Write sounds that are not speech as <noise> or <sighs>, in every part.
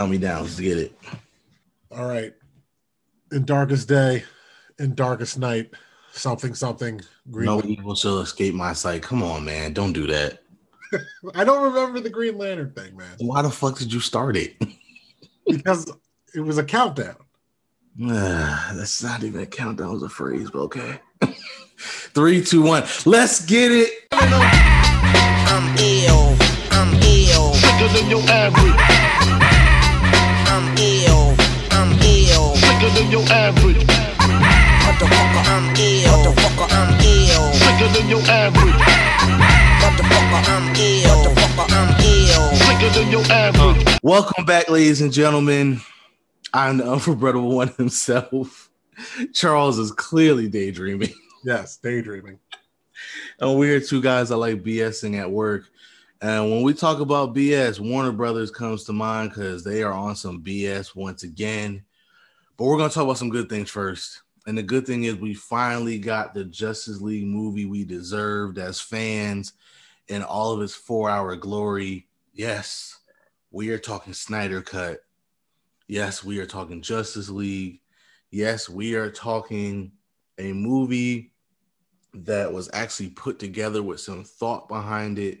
Count me down. Let's get it. All right. In darkest day, in darkest night, something something. Green no Lantern. evil shall escape my sight. Come on, man. Don't do that. <laughs> I don't remember the Green Lantern thing, man. Why the fuck did you start it? <laughs> because it was a countdown. Uh, <sighs> that's not even a countdown. It was a phrase, but okay. <laughs> Three, two, one. Let's get it. I'm ill. I'm ill. Sicker than your average. Sicker than your average. Motherfucker, I'm ill. Motherfucker, I'm ill. Sicker than your average. Motherfucker, I'm ill. Motherfucker, I'm ill. Sicker than your average. Uh, welcome back, ladies and gentlemen. I'm the unforgettable one <laughs> himself. Charles is clearly daydreaming. <laughs> Yes, daydreaming. And we're two guys that like BSing at work. And when we talk about BS, Warner Brothers comes to mind because they are on some BS once again. But we're going to talk about some good things first. And the good thing is, we finally got the Justice League movie we deserved as fans in all of its four hour glory. Yes, we are talking Snyder Cut. Yes, we are talking Justice League. Yes, we are talking a movie that was actually put together with some thought behind it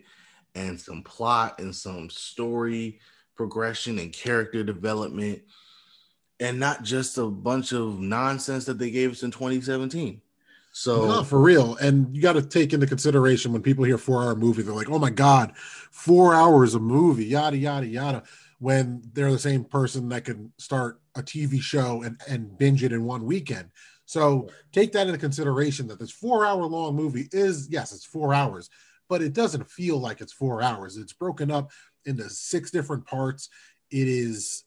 and some plot and some story progression and character development and not just a bunch of nonsense that they gave us in 2017. So for real. And you got to take into consideration when people hear four hour movie, they're like, oh my God, four hours of movie, yada, yada, yada when they're the same person that can start a TV show and, and binge it in one weekend. So take that into consideration that this four hour long movie is, yes, it's four hours, but it doesn't feel like it's four hours. It's broken up into six different parts. It is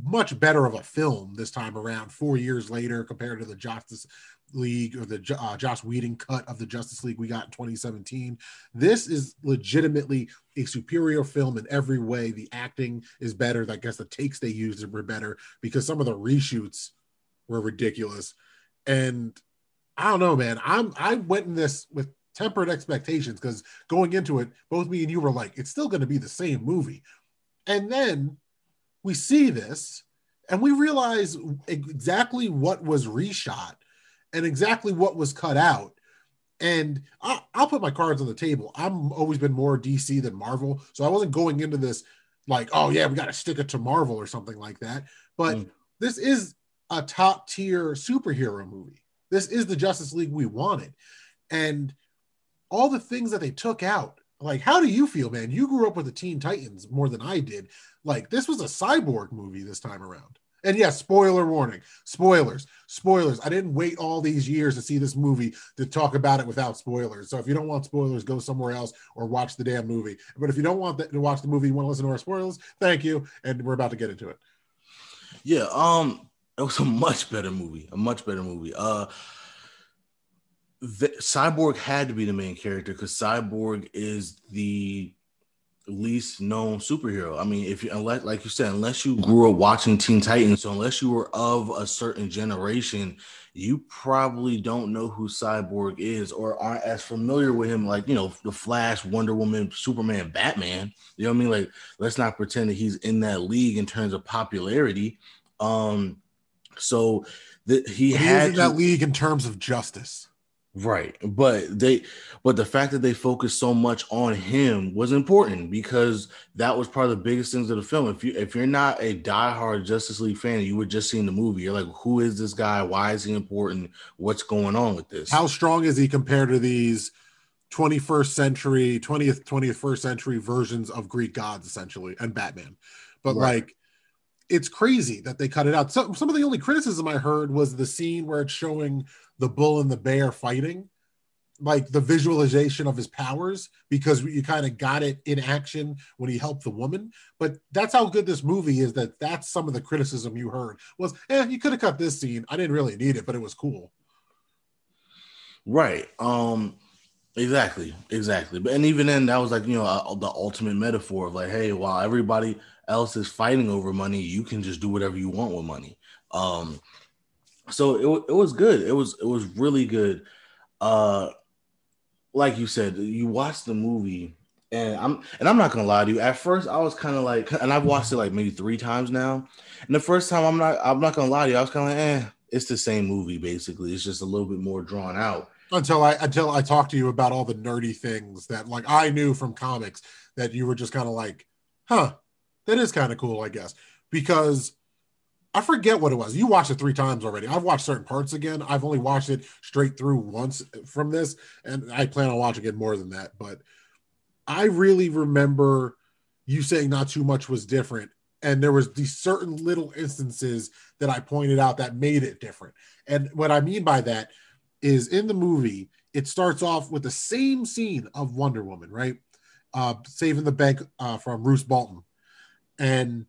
much better of a film this time around, four years later, compared to the Justice League or the uh, Joss Whedon cut of the Justice League we got in 2017. This is legitimately a superior film in every way. The acting is better. I guess the takes they used were better because some of the reshoots were ridiculous. And I don't know, man. I'm I went in this with tempered expectations because going into it, both me and you were like, it's still going to be the same movie. And then we see this and we realize exactly what was reshot and exactly what was cut out. And I'll, I'll put my cards on the table. I'm always been more DC than Marvel, so I wasn't going into this like, oh yeah, we got to stick it to Marvel or something like that. But mm. this is a top tier superhero movie. This is the Justice League we wanted, and all the things that they took out. Like, how do you feel, man? You grew up with the Teen Titans more than I did. Like, this was a cyborg movie this time around. And yes, spoiler warning, spoilers, spoilers. I didn't wait all these years to see this movie to talk about it without spoilers. So if you don't want spoilers, go somewhere else or watch the damn movie. But if you don't want to watch the movie, you want to listen to our spoilers, thank you. And we're about to get into it. Yeah, um, it was a much better movie, a much better movie. Uh, the, Cyborg had to be the main character because Cyborg is the least known superhero. I mean, if you unless like you said, unless you grew up watching Teen Titans, so unless you were of a certain generation, you probably don't know who Cyborg is or aren't as familiar with him, like you know, the Flash, Wonder Woman, Superman, Batman. You know what I mean? Like, let's not pretend that he's in that league in terms of popularity. Um, so that he, he had in that league in terms of justice. Right. But they but the fact that they focused so much on him was important because that was part of the biggest things of the film. If you if you're not a diehard Justice League fan, you were just seeing the movie. You're like, who is this guy? Why is he important? What's going on with this? How strong is he compared to these 21st century, 20th, 21st century versions of Greek gods, essentially, and Batman? But right. like it's crazy that they cut it out. So, some of the only criticism I heard was the scene where it's showing the bull and the bear fighting, like the visualization of his powers, because you kind of got it in action when he helped the woman. But that's how good this movie is. That that's some of the criticism you heard was, eh, you could have cut this scene. I didn't really need it, but it was cool. Right. Um. Exactly. Exactly. But and even then, that was like you know uh, the ultimate metaphor of like, hey, while everybody else is fighting over money, you can just do whatever you want with money. Um so it, it was good. It was it was really good. Uh like you said, you watch the movie And I'm and I'm not gonna lie to you. At first, I was kind of like, and I've watched it like maybe three times now. And the first time, I'm not, I'm not gonna lie to you. I was kind of like, eh, it's the same movie basically. It's just a little bit more drawn out. Until I until I talked to you about all the nerdy things that like I knew from comics that you were just kind of like, huh, that is kind of cool, I guess, because I forget what it was. You watched it three times already. I've watched certain parts again. I've only watched it straight through once from this, and I plan on watching it more than that. But I really remember you saying not too much was different, and there was these certain little instances that I pointed out that made it different. And what I mean by that is in the movie, it starts off with the same scene of Wonder Woman, right? Uh, saving the bank uh, from Roose Bolton, and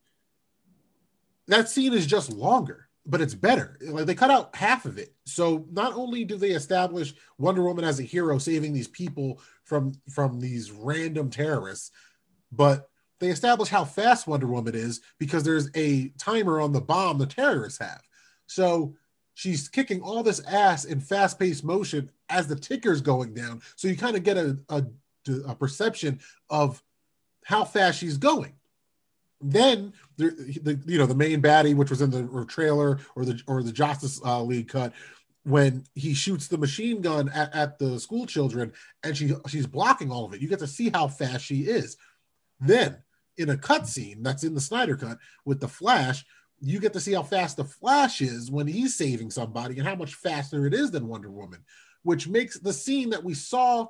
that scene is just longer, but it's better. Like they cut out half of it. So not only do they establish Wonder Woman as a hero saving these people from from these random terrorists, but they establish how fast Wonder Woman is because there's a timer on the bomb the terrorists have. So she's kicking all this ass in fast-paced motion as the ticker's going down. So you kind of get a, a, a perception of how fast she's going. Then the, the, you know the main baddie, which was in the trailer or the or the Justice uh, League cut, when he shoots the machine gun at, at the school children and she she's blocking all of it. You get to see how fast she is. Then in a cutscene that's in the Snyder cut with the Flash, you get to see how fast the Flash is when he's saving somebody and how much faster it is than Wonder Woman, which makes the scene that we saw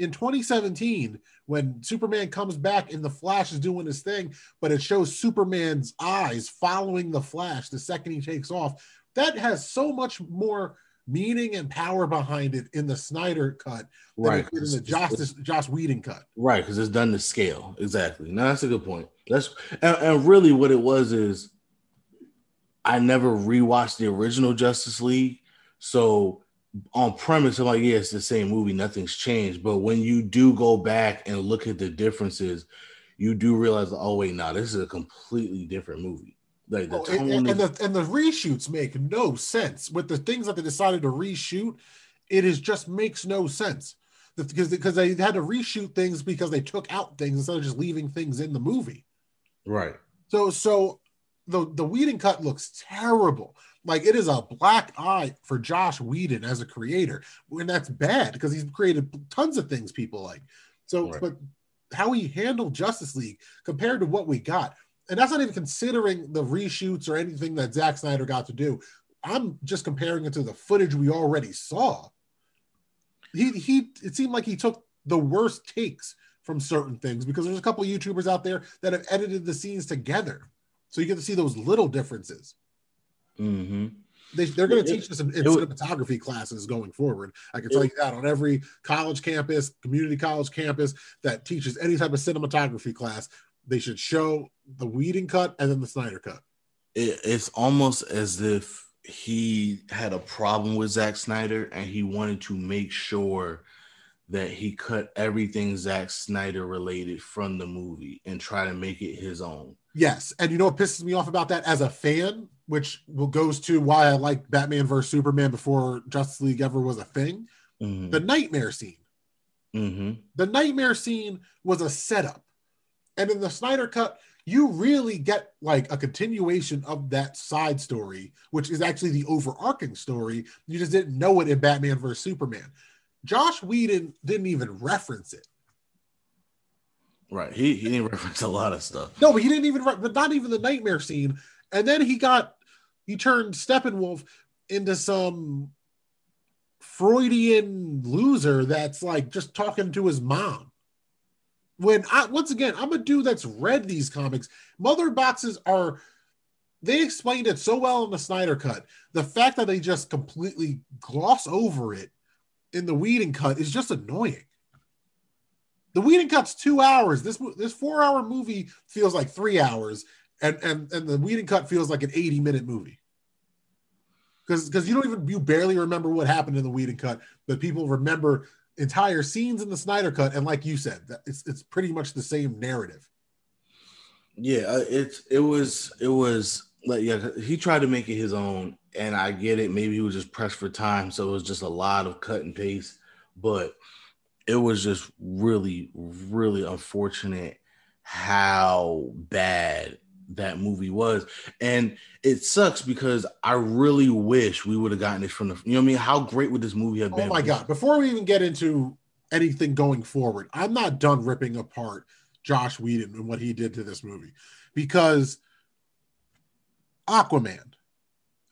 in 2017 when Superman comes back and the Flash is doing his thing, but it shows Superman's eyes following the Flash the second he takes off. That has so much more meaning and power behind it in the Snyder cut right in the Joss Joss Whedon cut. Right, because it's done to scale. Exactly. No, that's a good point. That's and, and really what it was is I never rewatched the original Justice League. So on premise, I'm like, yeah, it's the same movie, nothing's changed. But when you do go back and look at the differences, you do realize, oh wait, now nah, this is a completely different movie. Like the oh, and, and, the and the reshoots make no sense with the things that they decided to reshoot. It is just makes no sense because because they had to reshoot things because they took out things instead of just leaving things in the movie. Right. So so the the Whedon cut looks terrible. Like it is a black eye for Josh Whedon as a creator, and that's bad because he's created tons of things people like. So, right. but how he handled Justice League compared to what we got, and that's not even considering the reshoots or anything that Zack Snyder got to do. I'm just comparing it to the footage we already saw. He he, it seemed like he took the worst takes from certain things because there's a couple of YouTubers out there that have edited the scenes together, so you get to see those little differences. Mm-hmm. They, they're going to teach us in, in cinematography classes going forward. I can tell you that on every college campus, community college campus that teaches any type of cinematography class, they should show the Whedon cut and then the Snyder cut. It, it's almost as if he had a problem with Zack Snyder and he wanted to make sure that he cut everything Zack Snyder related from the movie and try to make it his own. Yes, and you know what pisses me off about that as a fan, which goes to why I like Batman versus Superman before Justice League ever was a thing. Mm-hmm. The nightmare scene. Mm-hmm. The nightmare scene was a setup, and in the Snyder cut, you really get like a continuation of that side story, which is actually the overarching story. You just didn't know it in Batman versus Superman. Josh Whedon didn't even reference it. Right. He he didn't <laughs> reference a lot of stuff. No, but he didn't even but not even the nightmare scene. And then he got he turned Steppenwolf into some Freudian loser that's like just talking to his mom. When I once again, I'm a dude that's read these comics. Mother boxes are they explained it so well in the Snyder cut. The fact that they just completely gloss over it in the Whedon cut is just annoying. The Whedon cut's two hours. This this four hour movie feels like three hours, and and and the Whedon cut feels like an eighty minute movie. Because because you don't even you barely remember what happened in the Whedon cut, but people remember entire scenes in the Snyder cut, and like you said, that it's it's pretty much the same narrative. Yeah, uh, it's it was it was like yeah, he tried to make it his own, and I get it. Maybe he was just pressed for time, so it was just a lot of cut and paste, but it was just really, really unfortunate how bad that movie was. And it sucks because I really wish we would have gotten this from the you know what I mean? How great would this movie have oh been? Oh my god. Before we even get into anything going forward, I'm not done ripping apart Josh Whedon and what he did to this movie because Aquaman,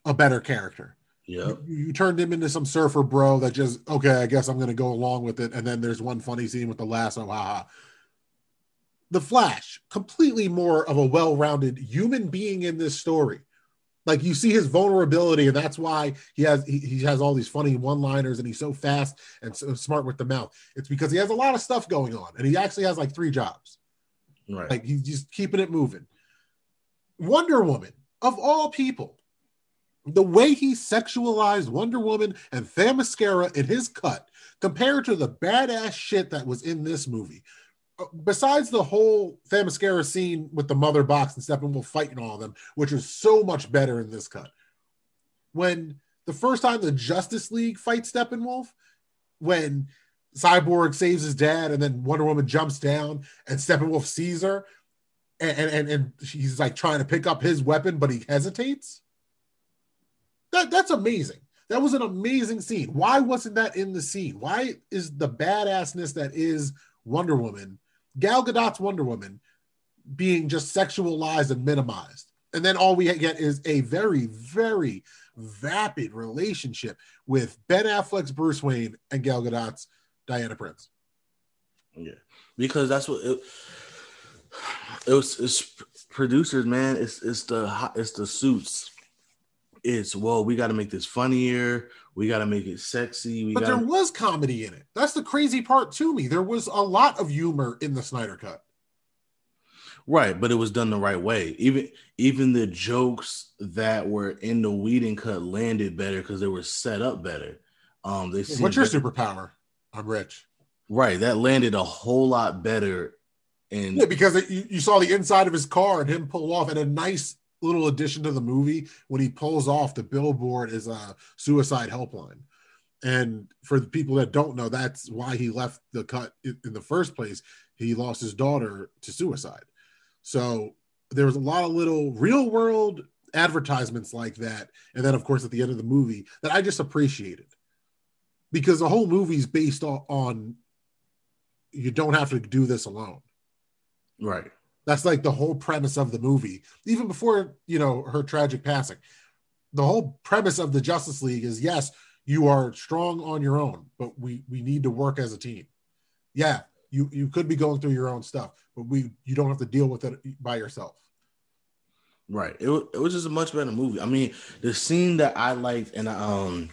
a better character. Yeah. You, you, turned him into some surfer bro that just okay, I guess I'm going to go along with it. And then there's one funny scene with the lasso, haha. The Flash, completely more of a well-rounded human being in this story. Like you see his vulnerability, and that's why he has he, he has all these funny one-liners, and he's so fast and so smart with the mouth. It's because he has a lot of stuff going on, and he actually has like three jobs. Right. Like he's just keeping it moving. Wonder Woman, of all people, the way he sexualized Wonder Woman and Themyscira in his cut compared to the badass shit that was in this movie. Uh, besides the whole Themyscira scene with the mother box and Steppenwolf fighting all of them, which is so much better in this cut. When the first time the Justice League fights Steppenwolf, when Cyborg saves his dad and then Wonder Woman jumps down and Steppenwolf sees her and, and, and he's like trying to pick up his weapon, but he hesitates that that's amazing. That was an amazing scene. Why wasn't that in the scene? Why is the badassness that is Wonder Woman, Gal Gadot's Wonder Woman, being just sexualized and minimized? And then all we get is a very, very vapid relationship with Ben Affleck's Bruce Wayne and Gal Gadot's Diana Prince. Yeah, because that's what it, it was. It's producers, man. It's it's the it's the suits it's well, we got to make this funnier. We got to make it sexy. We but gotta... there was comedy in it. That's the crazy part to me. There was a lot of humor in the Snyder Cut. Right, but it was done the right way. Even even the jokes that were in the Whedon cut landed better because they were set up better. Um, they what's your better. superpower? I'm rich. Right, that landed a whole lot better. And yeah, because it, you, you saw the inside of his car and him pull off, and a nice little addition to the movie when he pulls off the billboard is a suicide helpline. And for the people that don't know, that's why he left the cut in the first place. He lost his daughter to suicide. So there was a lot of little real world advertisements like that. And then, of course, at the end of the movie, that I just appreciated because the whole movie is based on you don't have to do this alone. Right. That's like the whole premise of the movie, even before you know her tragic passing. The whole premise of the Justice League is yes, you are strong on your own, but we we need to work as a team. Yeah, you you could be going through your own stuff, but we you don't have to deal with it by yourself. Right. It, it was just a much better movie. I mean, the scene that I liked, and um,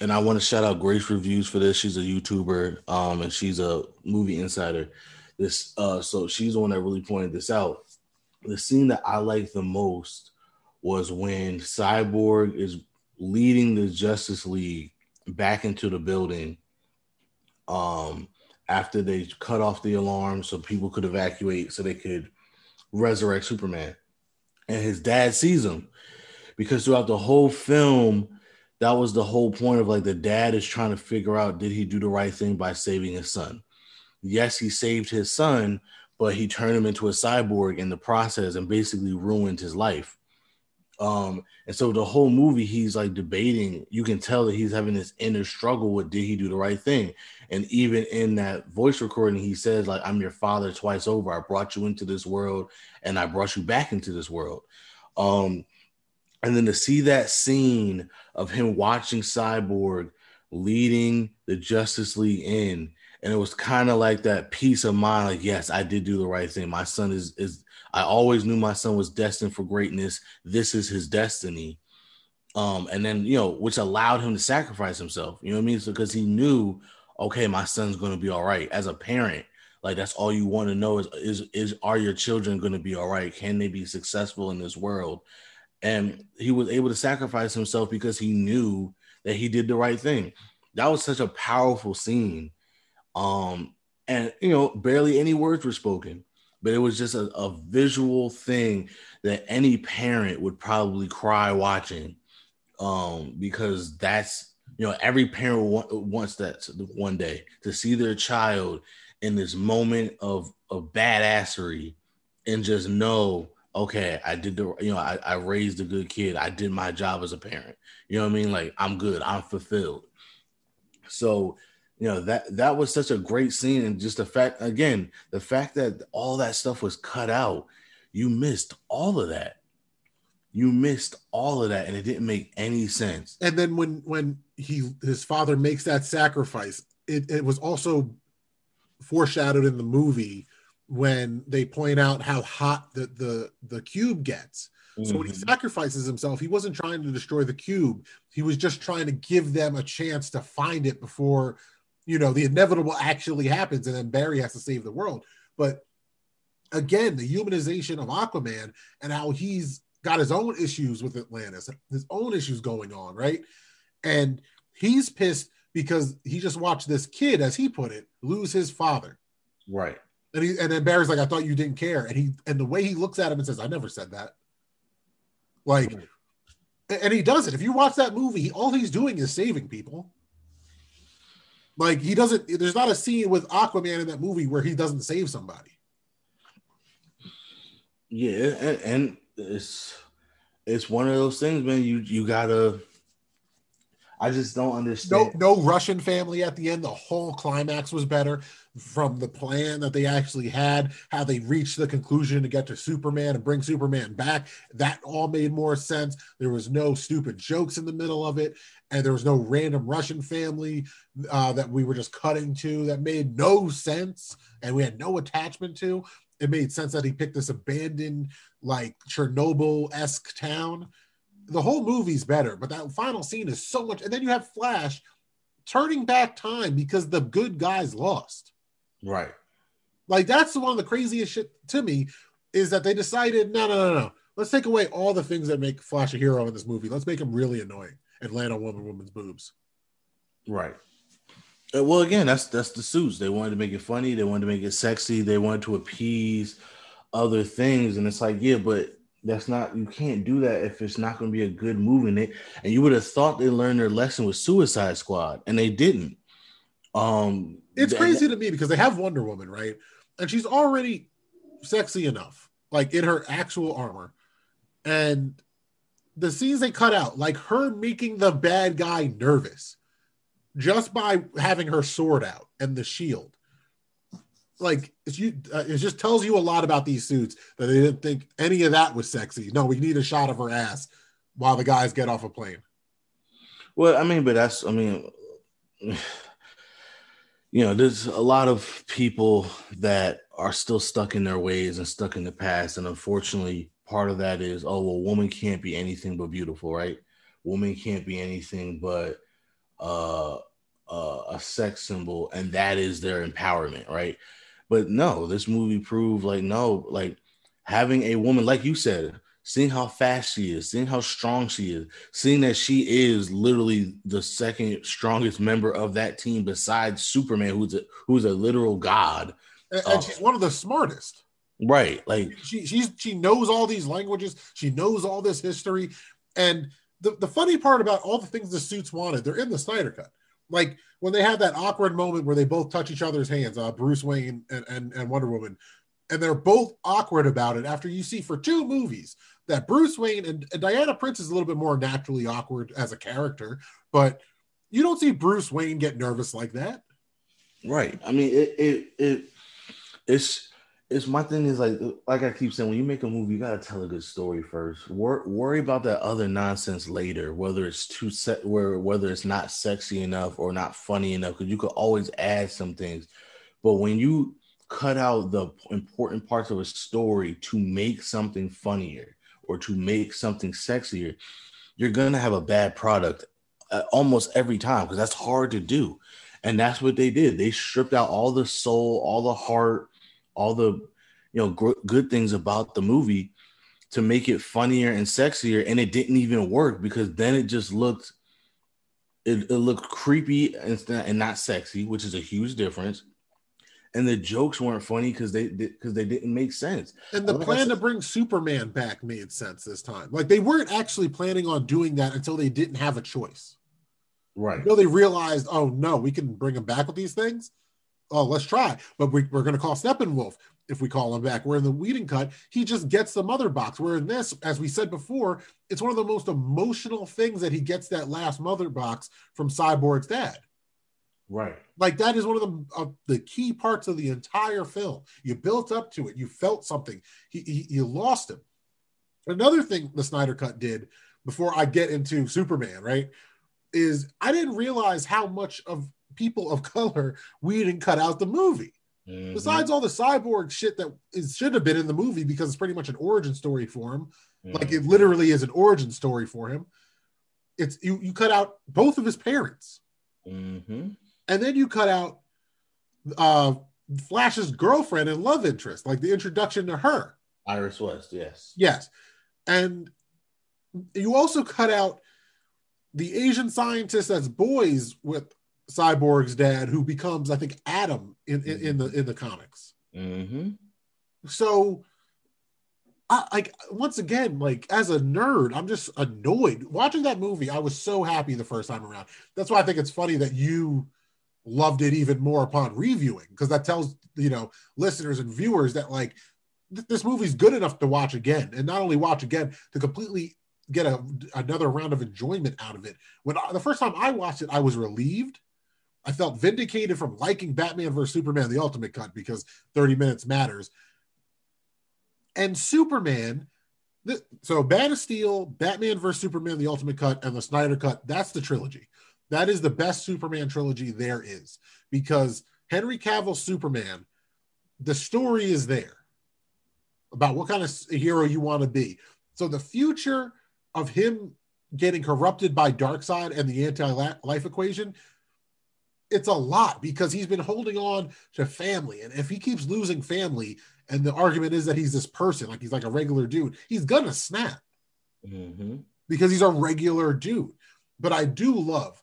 and I want to shout out Grace Reviews for this. She's a YouTuber, um, and she's a movie insider. This uh so she's the one that really pointed this out. The scene that I liked the most was when Cyborg is leading the Justice League back into the building um after they cut off the alarm so people could evacuate so they could resurrect Superman. And his dad sees him because throughout the whole film, that was the whole point of like the dad is trying to figure out did he do the right thing by saving his son yes, he saved his son, but he turned him into a cyborg in the process and basically ruined his life. Um, and so the whole movie, he's like debating. You can tell that he's having this inner struggle with did he do the right thing? And even in that voice recording, he says, like, I'm your father twice over. I brought you into this world and I brought you back into this world. Um, and then to see that scene of him watching Cyborg leading the Justice League in and it was kind of like that peace of mind like yes i did do the right thing. My son is is i always knew my son was destined for greatness. This is his destiny. Um and then you know which allowed him to sacrifice himself you know what i mean? So because he knew okay my son's going to be all right. As a parent like that's all you want to know is is is are your children going to be all right? Can they be successful in this world? And he was able to sacrifice himself because he knew that he did the right thing. That was such a powerful scene um, and you know, barely any words were spoken, but it was just a, a visual thing that any parent would probably cry watching. Um, because that's You know, every parent wants that one day to see their child in this moment of of badassery and just know, okay, I did the you know, I, I raised a good kid. I did my job as a parent. You know what I mean? Like I'm good. I'm fulfilled. So, you know, that that was such a great scene. And just the fact again, the fact that all that stuff was cut out, you missed all of that. You missed all of that, and it didn't make any sense. And then when when he his father makes that sacrifice, it, it was also foreshadowed in the movie when they point out how hot the the the cube gets. Mm-hmm. So when he mm-hmm. sacrifices himself, he wasn't trying to destroy the cube. He was just trying to give them a chance to find it before, you know, the inevitable actually happens, and then Barry has to save the world. But again, the humanization of Aquaman and how he's got his own issues with Atlantis, his own issues going on, right? And he's pissed because he just watched this kid, as he put it, lose his father. Right. And he and then Barry's like, I thought you didn't care. And he and the way he looks at him and says, I never said that. Like, and he does it. If you watch that movie, all he's doing is saving people. Like he doesn't. There's not a scene with Aquaman in that movie where he doesn't save somebody. Yeah, and, and it's it's one of those things, man. You you gotta I just don't understand. No, no Russian family at the end. The whole climax was better from the plan that they actually had, how they reached the conclusion to get to Superman and bring Superman back. That all made more sense. There was no stupid jokes in the middle of it, and there was no random Russian family uh, that we were just cutting to that made no sense and we had no attachment to. It made sense that he picked this abandoned, like Chernobyl esque town the whole movie's better, but that final scene is so much. And then you have Flash turning back time because the good guys lost. Right. Like that's one of the craziest shit to me is that they decided no, no, no, no. Let's take away all the things that make Flash a hero in this movie. Let's make him really annoying and land on Woman Woman's boobs. Right. Uh, well, again, that's that's the suits. They wanted to make it funny. They wanted to make it sexy. They wanted to appease other things, and it's like, yeah, but that's not you can't do that if it's not going to be a good movie. And, and you would have thought they learned their lesson with Suicide Squad, and they didn't. Um, it's crazy to me because they have Wonder Woman, right? And she's already sexy enough, like in her actual armor. And the scenes they cut out, like her making the bad guy nervous just by having her sword out and the shield. Like it's you uh, it just tells you a lot about these suits that they didn't think any of that was sexy. No we need a shot of her ass while the guys get off a plane. Well i mean but that's i mean <sighs> you know there's a lot of people that are still stuck in their ways and stuck in the past. And unfortunately part of that is oh well woman can't be anything but beautiful right woman can't be anything but uh, uh, a sex symbol and that is their empowerment right but no, this movie proved like no, like having a woman, like you said, seeing how fast she is, seeing how strong she is, seeing that she is literally the second strongest member of that team besides Superman, who's a who's a literal god. And, and uh, she's one of the smartest. Right. Like she she's she knows all these languages, she knows all this history. And the, the funny part about all the things the suits wanted, they're in the Snyder cut like when they have that awkward moment where they both touch each other's hands, uh, Bruce Wayne and, and, and Wonder Woman, and they're both awkward about it after you see for two movies that Bruce Wayne and, and Diana Prince is a little bit more naturally awkward as a character, but you don't see Bruce Wayne get nervous like that. Right. I mean, it, it, it it's it's my thing is like like I keep saying when you make a movie you got to tell a good story first. Wor- worry about that other nonsense later, whether it's too set where whether it's not sexy enough or not funny enough because you could always add some things. But when you cut out the important parts of a story to make something funnier or to make something sexier, you're gonna have a bad product uh, almost every time because that's hard to do. And that's what they did. They stripped out all the soul, all the heart all the you know gr- good things about the movie to make it funnier and sexier and it didn't even work because then it just looked it, it looked creepy and, and not sexy which is a huge difference and the jokes weren't funny because they because they didn't make sense. And the plan to bring Superman back made sense this time. Like they weren't actually planning on doing that until they didn't have a choice. Right. Know, they realized, oh no, we can bring him back with these things. Oh, let's try. But we, are going to call Steppenwolf if we call him back. Where in the Whedon cut, he just gets the mother box. Where in this, as we said before, it's one of the most emotional things that he gets that last mother box from Cyborg's dad. Right. Like that is one of the of the key parts of the entire film. You built up to it. You felt something. He, he you lost him. Another thing the Snyder Cut did before I get into Superman, right, is I didn't realize how much of people of color we didn't cut out the movie. Mm-hmm. Besides all the cyborg shit that is should have been in the movie because it's pretty much an origin story for him. Mm-hmm. Like it literally is an origin story for him. It's you you cut out both of his parents. Mm-hmm and then you cut out uh Flash's girlfriend and love interest, like the introduction to her. Iris West, yes. Yes. And you also cut out the Asian scientist that's boys with Cyborg's dad, who becomes, I think, Atom in, in, in the in the comics. Mm-hmm. So I like once again, like as a nerd, I'm just annoyed. Watching that movie, I was so happy the first time around. That's why I think it's funny that you loved it even more upon reviewing because that tells you know listeners and viewers that like th- this movie's good enough to watch again and not only watch again to completely get a, another round of enjoyment out of it when I, the first time i watched it i was relieved i felt vindicated from liking batman versus superman the ultimate cut because 30 minutes matters and superman so Man of Steel, Batman versus Superman, the Ultimate Cut, and the Snyder Cut. That's the trilogy. That is the best Superman trilogy there is because Henry Cavill's Superman, the story is there about what kind of hero you want to be. So the future of him getting corrupted by Darkseid and the anti-life equation, it's a lot because he's been holding on to family. And if he keeps losing family, and the argument is that he's this person, like he's like a regular dude, he's gonna snap mm-hmm. because he's a regular dude. But I do love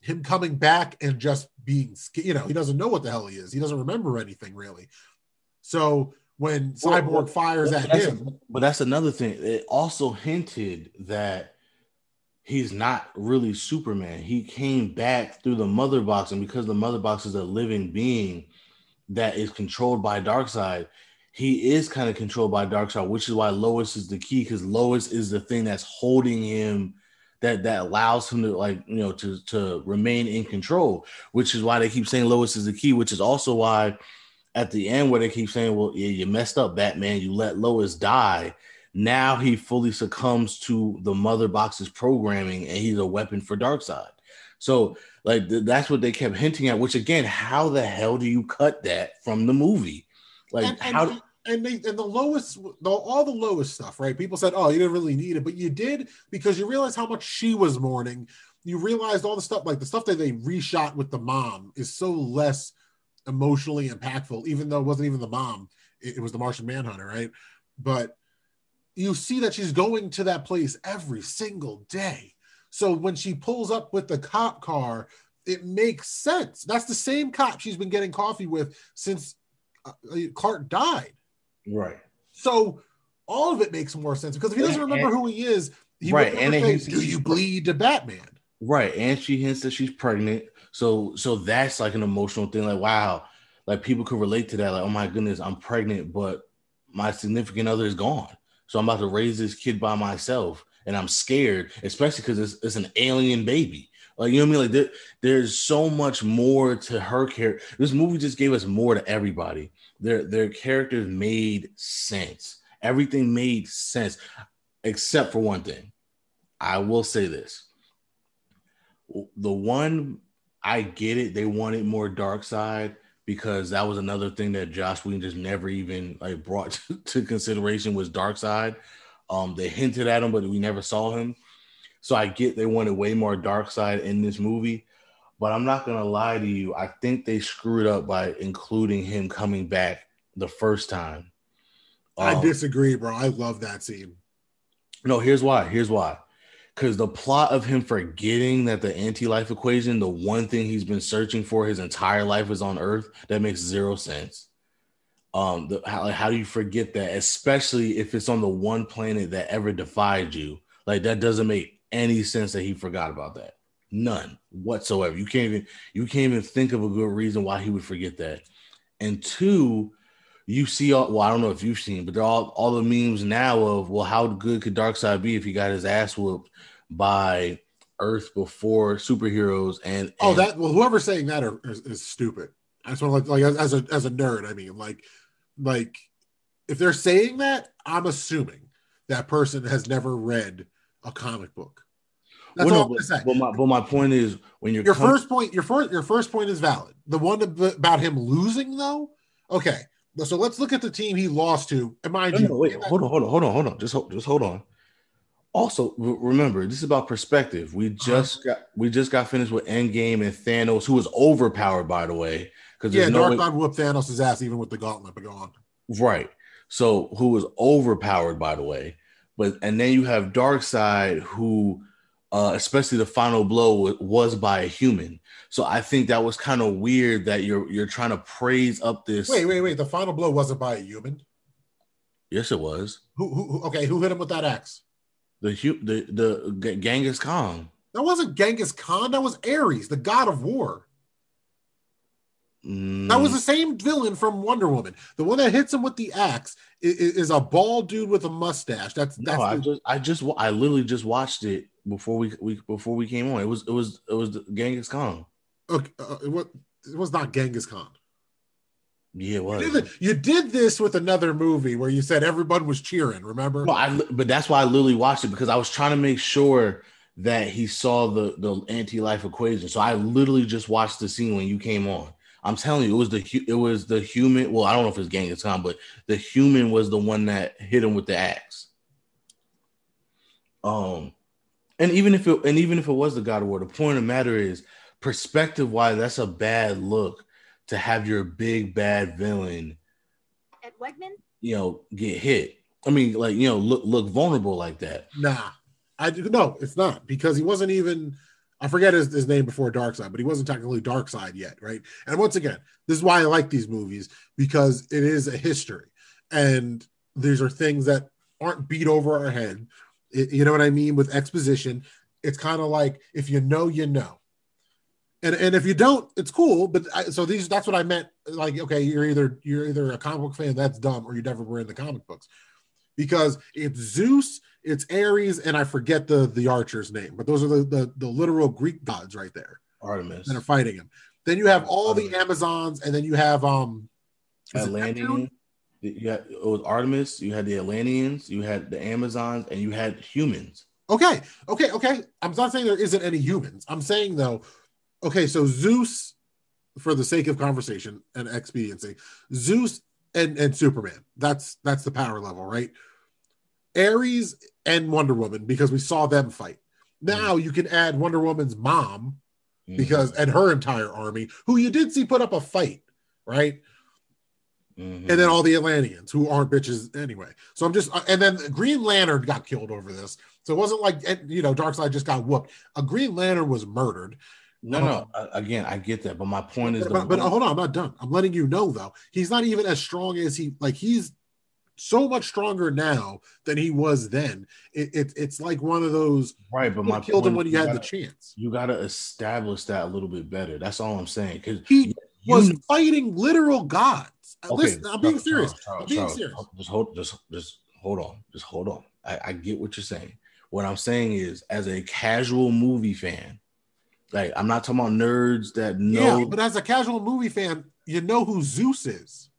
him coming back and just being, you know, he doesn't know what the hell he is. He doesn't remember anything really. So when Cyborg well, fires at him, a, but that's another thing. It also hinted that he's not really Superman. He came back through the mother box, and because the mother box is a living being that is controlled by Darkseid, he is kind of controlled by Darkseid, which is why Lois is the key because Lois is the thing that's holding him that that allows him to like you know to to remain in control which is why they keep saying lois is the key which is also why at the end where they keep saying well yeah, you messed up batman you let lois die now he fully succumbs to the mother box's programming and he's a weapon for Darkseid. So like th- that's what they kept hinting at which again how the hell do you cut that from the movie? Like and, and how and they and the Lois the, all the Lois stuff right? People said oh you didn't really need it but you did because you realized how much she was mourning. You realized all the stuff like the stuff that they reshot with the mom is so less emotionally impactful even though it wasn't even the mom. It, it was the martian manhunter right? But you see that she's going to that place every single day so when she pulls up with the cop car it makes sense that's the same cop she's been getting coffee with since uh, Clark died. Right. So all of it makes more sense because if he doesn't remember and, who he is, he right. And say, do you bleed to Batman? Right. And she hints that she's pregnant. So so that's like an emotional thing. Like, wow, like people could relate to that. Like, oh my goodness, I'm pregnant, but my significant other is gone. So I'm about to raise this kid by myself. And I'm scared, especially because it's, it's an alien baby. Like you know what I mean? Like there, there's so much more to her character. This movie just gave us more to everybody their their characters made sense. Everything made sense, except for one thing. I will say this: the one I get it. They wanted more Darkseid because that was another thing that Josh Whedon just never even like brought <laughs> to, to consideration was Darkseid. Um, they hinted at him, but we never saw him. So I get they wanted way more Darkseid in this movie. But I'm not gonna lie to you. I think they screwed up by including him coming back the first time. Um, I disagree, bro. I love that scene. No, here's why. Here's why. Because the plot of him forgetting that the anti-life equation, the one thing he's been searching for his entire life is on Earth, that makes zero sense. Um, the, how, how do you forget that, especially if it's on the one planet that ever defied you? Like that doesn't make any sense that he forgot about that. None whatsoever. You can't even you can't even think of a good reason why he would forget that. And two, you see all well, I don't know if you've seen, but they're all all the memes now of well, how good could Darkseid be if he got his ass whooped by Earth before superheroes and, Oh, that well, whoever's saying that are, is, is stupid. I just want to like, like as a as a nerd. I mean, like, like if they're saying that, I'm assuming that person has never read a comic book. That's Well, no, all I'm but, but my but my point is when you're your com- first point, your first your first point is valid. The one about him losing, though. Okay, so let's look at the team he lost to. And mind No, you, no, wait, hold on, hold on, hold on, hold on. Just hold, just hold on. Also, re- remember, this is about perspective. We just got we just got finished with Endgame and Thanos, who was overpowered, by the way. Because yeah, no Dark way- God whooped Thanos' ass even with the gauntlet. But go on. right. So who was overpowered, by the way. But and then you have Darkseid, who, uh, especially the final blow was by a human. So I think that was kind of weird that you're you're trying to praise up this. Wait, wait, wait. The final blow wasn't by a human. Yes, it was Who, who, who okay, who hit him with that axe? the the the G- Genghis Khan. That wasn't Genghis Khan. That was Ares, the god of war. That was Mm, the same villain from Wonder Woman. The one that hits him with the axe is, is a bald dude with a mustache. That's that's no. I just I just I literally just watched it before we, we before we came on. It was it was it was Genghis Khan. Okay, uh, it, was, it was not Genghis Khan. Yeah, it You was. did, th- you did this with another movie where you said everyone was cheering. Remember? Well, I but that's why I literally watched it because I was trying to make sure that he saw the the anti life equation. So I literally just watched the scene when you came on. I'm telling you, it was the it was the human. Well, I don't know if it's Genghis Khan, but the human was the one that hit him with the axe. Um, and even if it and even if it was the God of War, the point of the matter is perspective wise, that's a bad look to have your big bad villain At Wegman? you know, get hit. I mean, like you know, look look vulnerable like that. Nah, I do no, it's not because he wasn't even. I forget his, his name before Darkseid, but he wasn't technically Darkseid yet, right? And once again, this is why I like these movies because it is a history, and these are things that aren't beat over our head. It- you know what I mean? With exposition, it's kind of like if you know, you know, and and if you don't, it's cool. But I, so these that's what I meant. Like, okay, you're either you're either a comic book fan that's dumb, or you never were in the comic books because it's Zeus, it's Ares, and I forget the the archer's name, but those are the the, the literal Greek gods right there Artemis, that are fighting him. Then you have all the Amazons, and then you have um is it Neptune? Atlantean. You had it was Artemis. You had the Atlanteans. You had the Amazons, and you had humans. Okay, okay, okay. I'm not saying there isn't any humans. I'm saying though, okay, so Zeus, for the sake of conversation and expediency, Zeus and and Superman. That's that's the power level, right? Ares and Wonder Woman because we saw them fight. Now you can add Wonder Woman's mom Mhm. because and her entire army, who you did see put up a fight, right? Mhm. and then all the Atlanteans who aren't bitches anyway. So I'm just, uh, and then Green Lantern got killed over this. So it wasn't like eh, you know Darkseid just got whooped. A Green Lantern was murdered. No, no. Again, I get that, but my point is, But, but, hold on, I'm not done. I'm letting you know though, he's not even as strong as he like. He's so much stronger now than he was then. It, it it's like one of those. right, but You my killed him when he you had gotta, the chance. You got to establish that a little bit better. That's all I'm saying. Because He was fighting literal gods. Uh, Listen, I'm being Charles, serious. Charles, I'm being Charles, serious. Just hold, just, just hold on, just hold on. I, I get what you're saying. What I'm saying is, as a casual movie fan, like I'm not talking about nerds that know. Yeah, but as a casual movie fan, you know who Zeus is.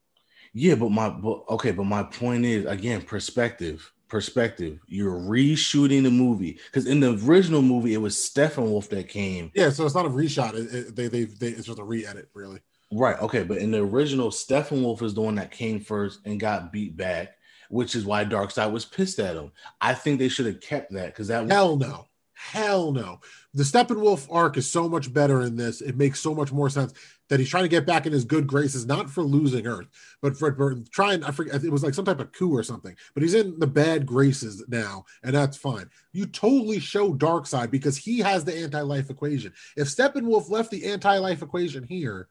Yeah, but my but okay, but my point is again perspective. Perspective. You're reshooting the movie because in the original movie it was Steppenwolf that came. Yeah, so it's not a reshot. It, it, they, they, they, it's just a re-edit, really. Right. Okay, but in the original, Steppenwolf is the one that came first and got beat back, which is why Darkseid was pissed at him. I think they should have kept that because that Hell no, hell no. The Steppenwolf arc is so much better in this. It makes so much more sense that he's trying to get back in his good graces, not for losing Earth, but for, trying. I forget. It was like some type of coup or something. But he's in the bad graces now, and that's fine. You totally show Darkseid because he has the anti-life equation. If Steppenwolf left the anti-life equation here,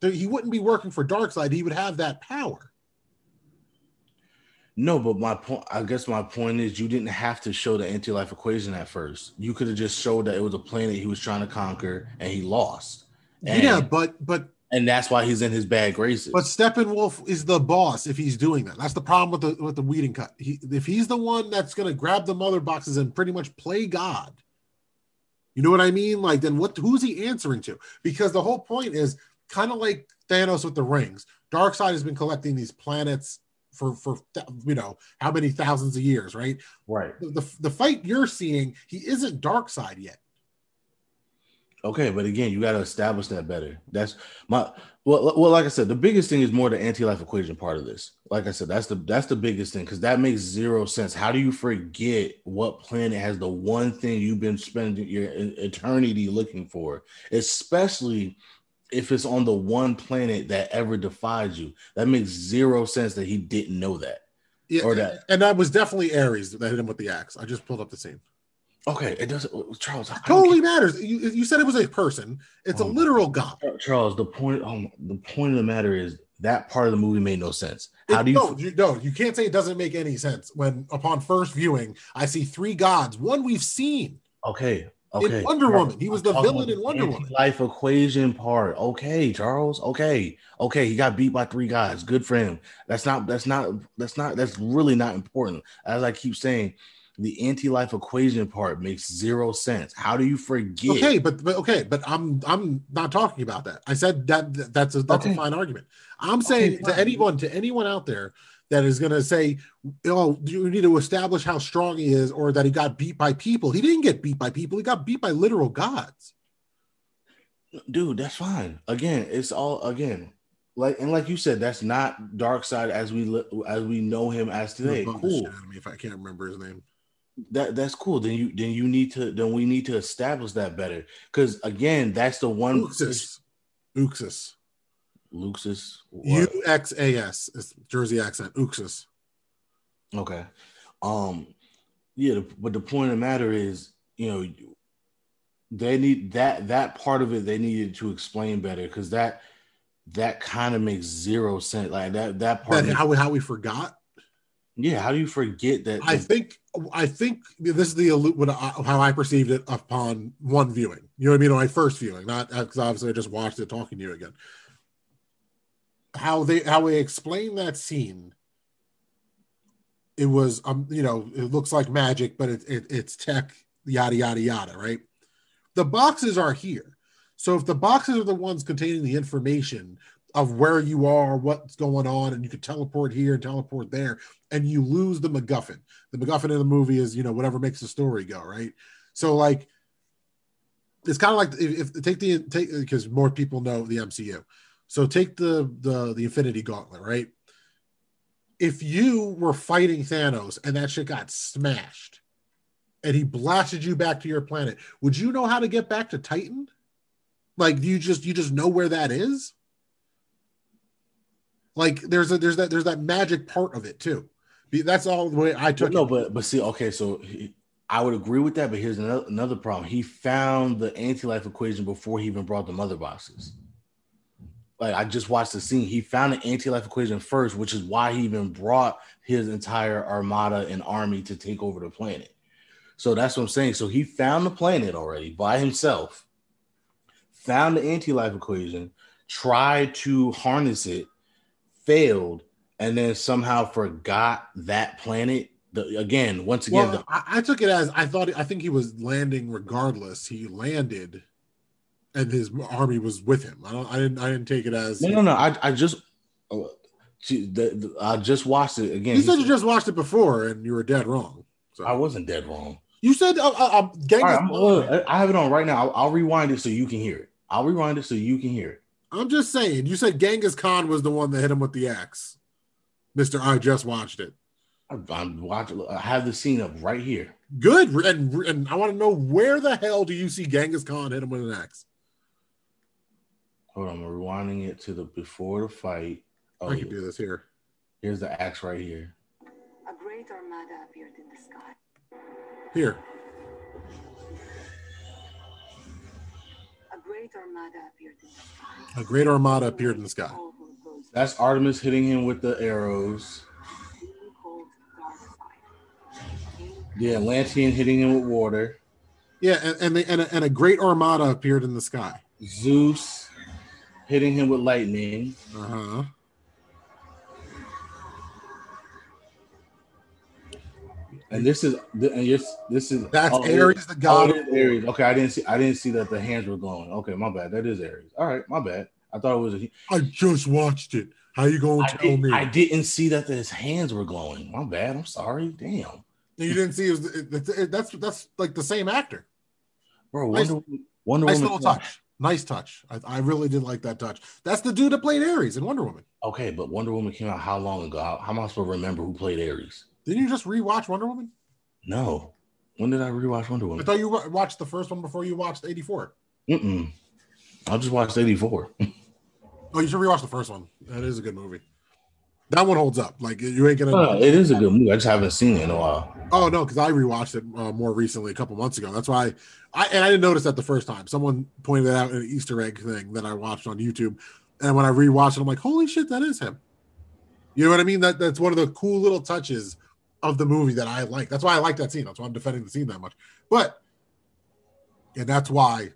he wouldn't be working for Darkseid. He would have that power. No, but my point, I guess my point is, you didn't have to show the anti-life equation at first. You could have just showed that it was a planet he was trying to conquer and he lost. And, yeah, but but and that's why he's in his bad graces. but Steppenwolf is the boss if he's doing that. That's the problem with the with the Whedon cut. He, if he's the one that's going to grab the mother boxes and pretty much play God, you know what I mean? Like, then what? Who's he answering to? Because the whole point is kind of like Thanos with the rings. Darkseid has been collecting these planets for for you know how many thousands of years, right? right. The the, the fight you're seeing, he isn't Darkseid yet. Okay, but again, you got to establish that better. That's my well, well. Like I said, the biggest thing is more the anti-life equation part of this. Like I said, that's the that's the biggest thing because that makes zero sense. How do you forget what planet has the one thing you've been spending your eternity looking for, especially if it's on the one planet that ever defies you? That makes zero sense that he didn't know that. Yeah, Or that- and that was definitely Ares that hit him with the axe. I just pulled up the scene. Okay, it doesn't. Charles, I Totally matters. You, you said it was a person. It's a Oh. literal god. Charles, the point um, the point of the matter is that part of the movie made no sense. How It- do you no, you no, you can't say it doesn't make any sense when upon first viewing I see three gods. One we've seen. okay okay In Wonder Woman. He was the villain in Wonder Woman. Life equation part. Okay, Charles. Okay. Okay, he got beat by three guys. Good for him. That's not that's not that's not that's really not important. As I keep saying, the anti-life equation part makes zero sense. How do you forget? Okay, but, but okay, but I'm I'm not talking about that. I said that that- that's a that's Okay. a fine argument. I'm saying to anyone to anyone out there that is going to say, "Oh, you need to establish how strong he is," or that he got beat by people. He didn't get beat by people. He got beat by literal gods. dude, that's fine. Again, it's all again. Like and like you said, that's not Darkseid as we li- as we know him as today. Cool. shit out of me if I can't remember his name. that that's cool. Then you then you need to then we need to establish that better because again, that's the one. Uxas. Uxas. Luxus. U? X A S. It's Jersey accent. Uxas. Okay. Um. Yeah, but the point of the matter is, you know, they need that that part of it. They needed to explain better because that that kind of makes zero sense. Like that that part. That how we how we forgot. yeah. How do you forget that? I think I think this is the what how I perceived it upon one viewing. You know what I mean? On my first viewing, not because obviously I just watched it talking to you again. How they how they explain that scene. It was um you know it looks like magic, but it, it it's tech yada yada yada right. The boxes are here, so if the boxes are the ones containing the information of where you are, what's going on, and you can teleport here and teleport there, and you lose the MacGuffin the MacGuffin in the movie is you know whatever makes the story go right. So like, it's kind of like if, if take the take because more people know the MCU. So take the the the Infinity Gauntlet right. If you were fighting Thanos and that shit got smashed, and he blasted you back to your planet, would you know how to get back to Titan? Like, do you just you just know where that is? Like, there's a there's that there's that magic part of it too. That's all the way I took no, it. but but see, okay, so he, I would agree with that, but here's another another problem. He found the anti-life equation before he even brought the mother boxes. Like I just watched the scene. He found the anti-life equation first, which is why he even brought his entire armada and army to take over the planet. So that's what I'm saying. So he found the planet already by himself, found the anti-life equation, tried to harness it, failed, and then somehow forgot that planet. The, again, once again, Well, I, I took it as I thought. I think he was landing regardless. He landed, and his army was with him. I don't. I didn't. I didn't take it as. no, no, no. I, I just, oh, the, the- I just watched it again. You He said you just watched it before, and you were dead wrong. So I wasn't dead wrong. you said uh, uh, uh, right, look, I have it on right now. I'll, I'll rewind it so you can hear it. I'll rewind it so you can hear it. I'm just saying. You said Genghis Khan was the one that hit him with the axe, Mister. I just watched it. I, I'm watching. I have the scene up right here. Good, and and I want to know where the hell do you see Genghis Khan hit him with an axe? Hold on, I'm rewinding it to the before the fight. Oh, I can oh, do this here. here's the axe right here. A great armada appeared in the sky. Here. A great armada appeared in the sky. A great armada appeared in the sky. All who opposed That's Artemis hitting him with the arrows. He who The Atlantean hitting him with water. Yeah, and and, the, and, a, and a great armada appeared in the sky. Zeus hitting him with lightning. Uh huh. And this is and yes, this is That's oh, Ares, the oh, god. is Ares. Okay, I didn't see. I didn't see that the hands were glowing. Okay, my bad. That is Ares. All right, my bad. I thought it was. A, I just watched it. How you gonna tell did, me? I didn't see that his hands were glowing. My bad. I'm sorry. Damn, you didn't see it was, it, it- that's that's like the same actor. bro. Nice- Wonder, Wonder Nice Woman. touch. Nice touch. I, I really did like that touch. That's the dude that played Ares in Wonder Woman. Okay, but Wonder Woman came out how long ago? How, how am I supposed to remember who played Ares? Didn't you just rewatch Wonder Woman? No. When did I rewatch Wonder Woman? I thought you watched the first one before you watched 84. Mm-mm. I just watched 84. <laughs> Oh, you should rewatch the first one. That is a good movie. That one holds up. Like you ain't gonna. Uh, it is a good movie. I just haven't seen it in a while. Oh no, because I rewatched it uh, more recently, a couple months ago. That's why I and I didn't notice that the first time. Someone pointed it out in an Easter egg thing that I watched on YouTube, and when I rewatched it, I'm like, holy shit, that is him. You know what I mean? That that's one of the cool little touches of the movie that I like. That's why I like that scene. That's why I'm defending the scene that much. But and that's why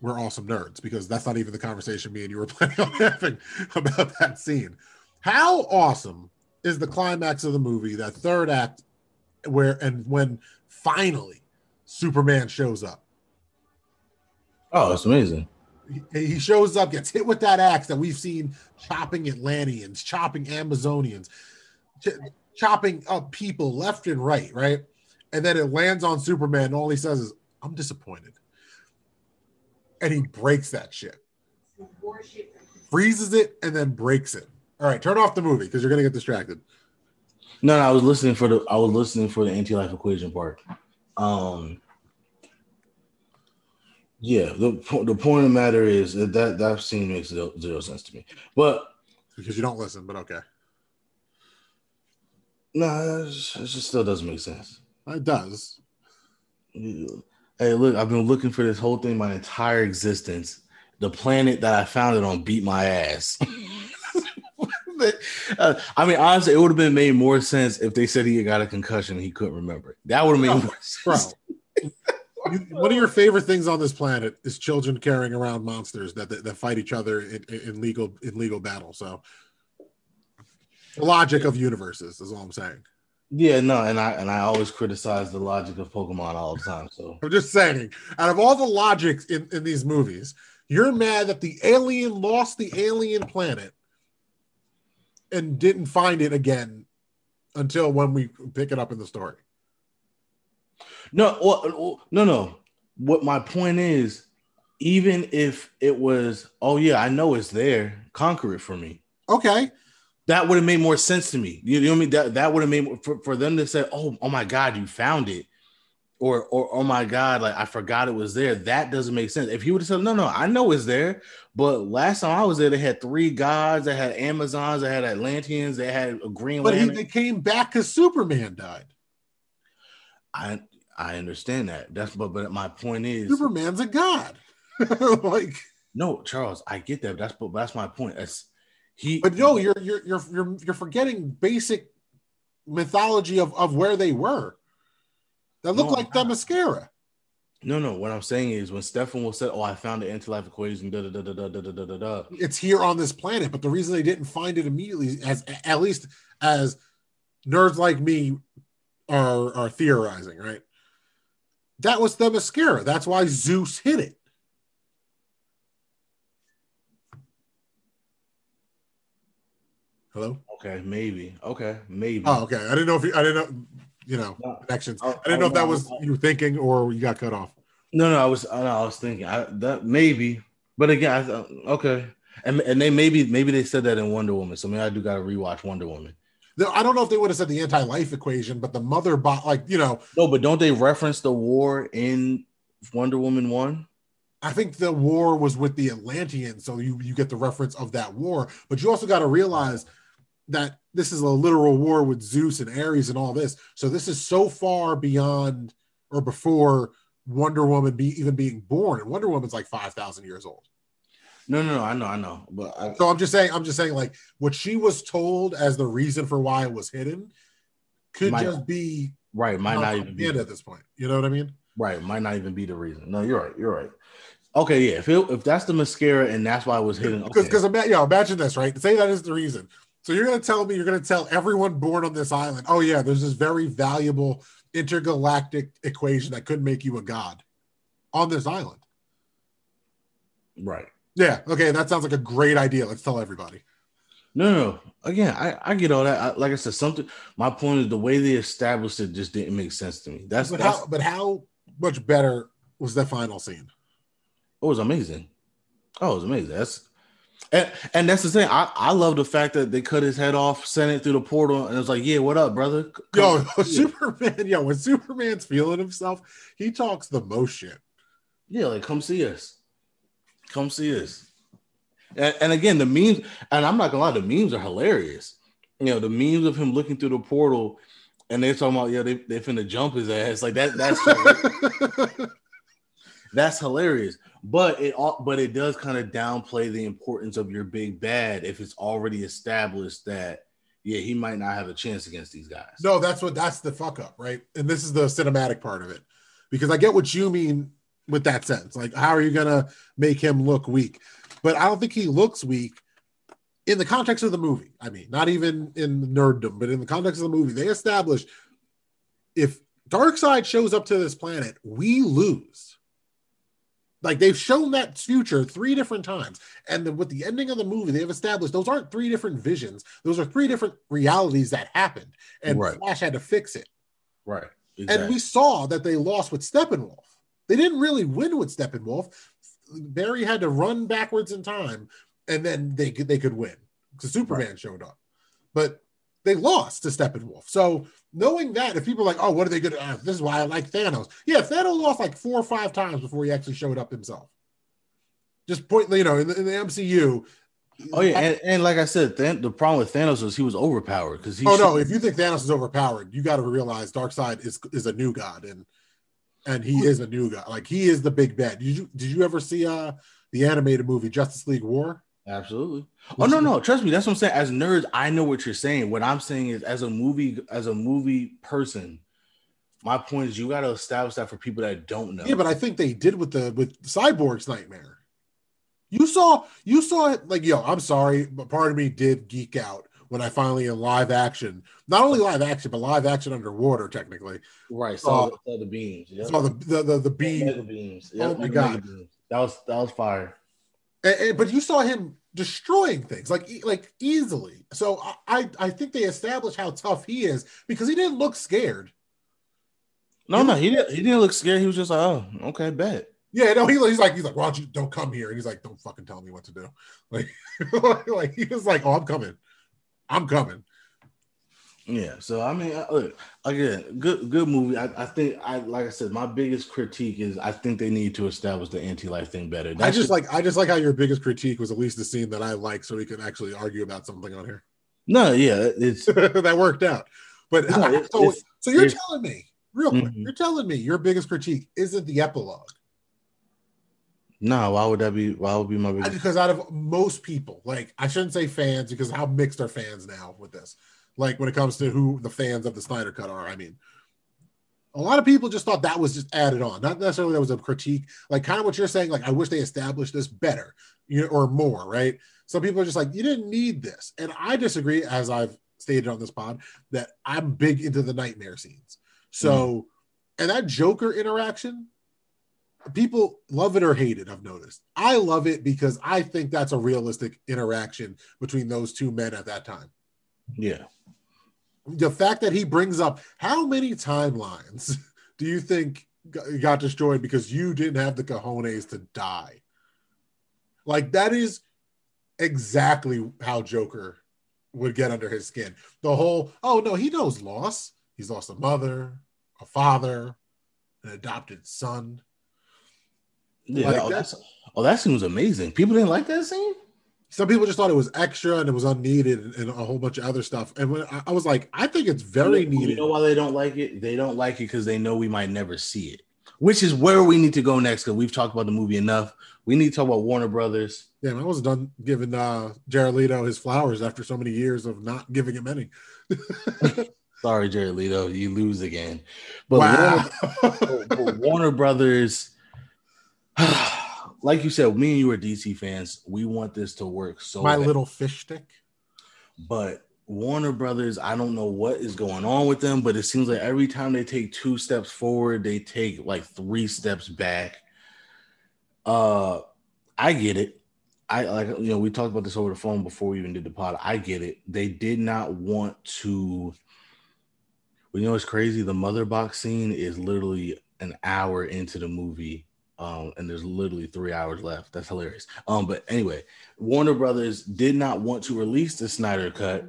we're awesome nerds because that's not even the conversation me and you were <laughs> planning on having about that scene. How awesome is the climax of the movie, that third act, where and when finally Superman shows up? Oh, it's amazing. He, he shows up, gets hit with that axe that we've seen chopping Atlanteans, chopping Amazonians, ch- chopping up people left and right, right? And then it lands on Superman, and all he says is, I'm disappointed. And he breaks that shit. Freezes it and then breaks it. All right, turn off the movie because you're gonna get distracted. No, no, I was listening for the I was listening for the anti-life equation part. Um yeah, the the point of the matter is that that, that scene makes zero, zero sense to me. But Because you don't listen, but okay. no, nah, it just still doesn't make sense. It does. Hey, look, I've been looking for this whole thing my entire existence. The planet that I found it on beat my ass. <laughs> Uh, I mean, honestly, it would have been made more sense if they said he got a concussion and he couldn't remember. it. That would have made more <laughs> sense. You- one of your favorite things on this planet is children carrying around monsters that that, that fight each other in, in legal in legal battle. So, the logic of universes is all I'm saying. Yeah, no, and I and I always criticize the logic of Pokemon all the time. So I'm just saying, out of all the logics in, in these movies, you're mad that the alien lost the alien planet and didn't find it again until when we pick it up in the story. no, well, no, no. What my point is, even if it was, oh yeah, I know it's there, conquer it for me. Okay. That would have made more sense to me. You know what I mean? That that would have made more, for, for them to say, "Oh, oh my God, you found it," or or oh my God, like I forgot it was there. That doesn't make sense. If he would have said, "No, no, I know it's there," but last time I was there, they had three gods, they had Amazons, they had Atlanteans, they had a Green But he, they came back because Superman died. I I understand that. That's but but my point is, Superman's a god. <laughs> like, no, Charles, I get that. That's but that's my point. That's he. but no, you're you're you're you're you're forgetting basic mythology of, of where they were. That look No, like the mascara. no, no. What I'm saying is when Steppenwolf say, "Oh, I found the anti-life equation," da da da da da da da da da. It's here on this planet, but the reason they didn't find it immediately, as at least as nerds like me are are theorizing, right? That was the mascara. That's why Zeus hit it. Hello. Okay, maybe. Okay, maybe. Oh, okay. I didn't know if you, I didn't know, you know, No. connections. Oh, I didn't know oh, if that was you thinking or you got cut off. No, no, I was, I, I was thinking I, that maybe, but again, I thought, okay, and and they maybe maybe they said that in Wonder Woman, so maybe I do got to rewatch Wonder Woman. I don't know if they would have said the anti-life equation, but the mother bot, like you know, No, but don't they reference the war in Wonder Woman one? I think the war was with the Atlanteans, so you you get the reference of that war. But you also got to realize that this is a literal war with Zeus and Ares and all this. So this is so far beyond or before Wonder Woman be even being born, and Wonder Woman's like five thousand years old. No, no, no, I know, I know, but I, So I'm just saying, I'm just saying, like what she was told as the reason for why it was hidden could Might- just be Right, might not even be at this point. You know what I mean? Right, might not even be the reason. No, you're right. You're right. Okay, yeah. If it, if that's the mascara and that's why it was hidden, because okay. because yeah, imagine this, right? Say that is the reason. So you're gonna tell me you're gonna tell everyone born on this island, oh yeah, there's this very valuable intergalactic equation that could make you a god on this island. Right. Yeah. Okay. That sounds like a great idea. Let's tell everybody. No, no. Again, I, I get all that. I, like I said, something. My point is the way they established it just didn't make sense to me. That's but that's, how but how much better was the final scene? It was amazing. Oh, it was amazing. That's and, and that's the thing. I, I love the fact that they cut his head off, sent it through the portal, and it was like, yeah, what up, brother? Come yo, <laughs> Superman, yo, when Superman's feeling himself, he talks the most shit. Yeah, like come see us. Come see us. And, and again, the memes, and I'm not gonna lie, the memes are hilarious. You know, the memes of him looking through the portal and they're talking about, yeah, they, they finna jump his ass. Like that, that's <laughs> that's hilarious. But it all but it does kind of downplay the importance of your big bad if it's already established that yeah, he might not have a chance against these guys. No, that's what that's the fuck up, right? And this is the cinematic part of it. Because I get what you mean with that sense. Like, how are you gonna make him look weak? But I don't think he looks weak in the context of the movie. I mean, not even in nerddom, but in the context of the movie, they establish if Darkseid shows up to this planet, we lose. Like they've shown that future three different times. And the, with the ending of the movie, they've established those aren't three different visions. Those are three different realities that happened. And right. Flash had to fix it. Right. Exactly. And we saw that they lost with Steppenwolf. They didn't really win with Steppenwolf. Barry had to run backwards in time, and then they could they could win because Superman right. showed up. But they lost to Steppenwolf. So knowing that, if people are like, oh, what are they going to? Uh, this is why I like Thanos. Yeah, Thanos lost like four or five times before he actually showed up himself. Just point, you know, in the, in the MCU. Oh yeah, and, and like I said, Th- the problem with Thanos was he was overpowered because he. Oh no! If you think Thanos is overpowered, you got to realize Darkseid is is a new god, and and he is a new guy. Like he is the big bad. Did you did you ever see uh the animated movie Justice League War? Absolutely. Oh no, no, trust me. That's what I'm saying. As nerds, I know what you're saying. What I'm saying is, as a movie, as a movie person, my point is, you got to establish that for people that don't know. Yeah, but I think they did with the with Cyborg's Nightmare. You saw, you saw it. Like, yo, I'm sorry, but part of me did geek out when I finally in live action, not only live action, but live action underwater, technically. Right. Saw, uh, saw the beams. Yep. Saw the the the, the beam. beams. Yep. Oh my god, that was that was fire. And, and, but you saw him destroying things like like easily. So I I think they established how tough he is because he didn't look scared. No, he no, he didn't. He didn't look scared. He was just like, oh, okay, bet. Yeah, no, he, he's like, he's like, why don't you don't come here? And he's like, don't fucking tell me what to do. <laughs> Like, <laughs> like he was like, oh, I'm coming. I'm coming. Yeah, so I mean, look again, good good movie. I, I think I like I said, my biggest critique is I think they need to establish the anti-life thing better. I just, like I just like how your biggest critique was at least the scene that I like, so we can actually argue about something on here. No, yeah, it's <laughs> that worked out. But no, it, <laughs> so, so you're telling me, real quick, mm-hmm. you're telling me your biggest critique isn't the epilogue. No, why would that be? Why would be my biggest? Because out of most people, like I shouldn't say fans, because how mixed are fans now with this? Like when it comes to who the fans of the Snyder Cut are, I mean, a lot of people just thought that was just added on, not necessarily that was a critique. Like kind of what you're saying, like I wish they established this better, you know, or more, right? Some people are just like, you didn't need this, and I disagree, as I've stated on this pod, that I'm big into the nightmare scenes. So, mm. and that Joker interaction people love it or hate it i've noticed i love it because i think that's a realistic interaction between those two men at that time yeah. The fact that he brings up how many timelines <laughs> do you think got destroyed because you didn't have the cojones to die? Like that is exactly how joker would get under his skin. The whole oh no he knows loss. He's lost a mother a father an adopted son. Yeah, like oh, that's oh, that scene was amazing. People didn't like that scene. Some people just thought it was extra and it was unneeded and, a whole bunch of other stuff. And when I, I was like, I think it's very you needed. You know why they don't like it? They don't like it because they know we might never see it. Which is where we need to go next because we've talked about the movie enough. We need to talk about Warner Brothers. Yeah, I was done giving uh Jared Leto his flowers after so many years of not giving him any. <laughs> Sorry, Jared Leto, you lose again. But wow. Warner, but Warner Brothers, <sighs> like you said, me and you are DC fans. We want this to work so My bad. little fish stick. but Warner Brothers, I don't know what is going on with them, but it seems like every time they take two steps forward, they take like three steps back. Uh, I get it. I like you know we talked about this over the phone before we even did the pod. I get it. They did not want to. You know what's crazy? The mother box scene is literally an hour into the movie, um, and there's literally three hours left. That's hilarious. Um, but anyway, Warner Brothers did not want to release the Snyder cut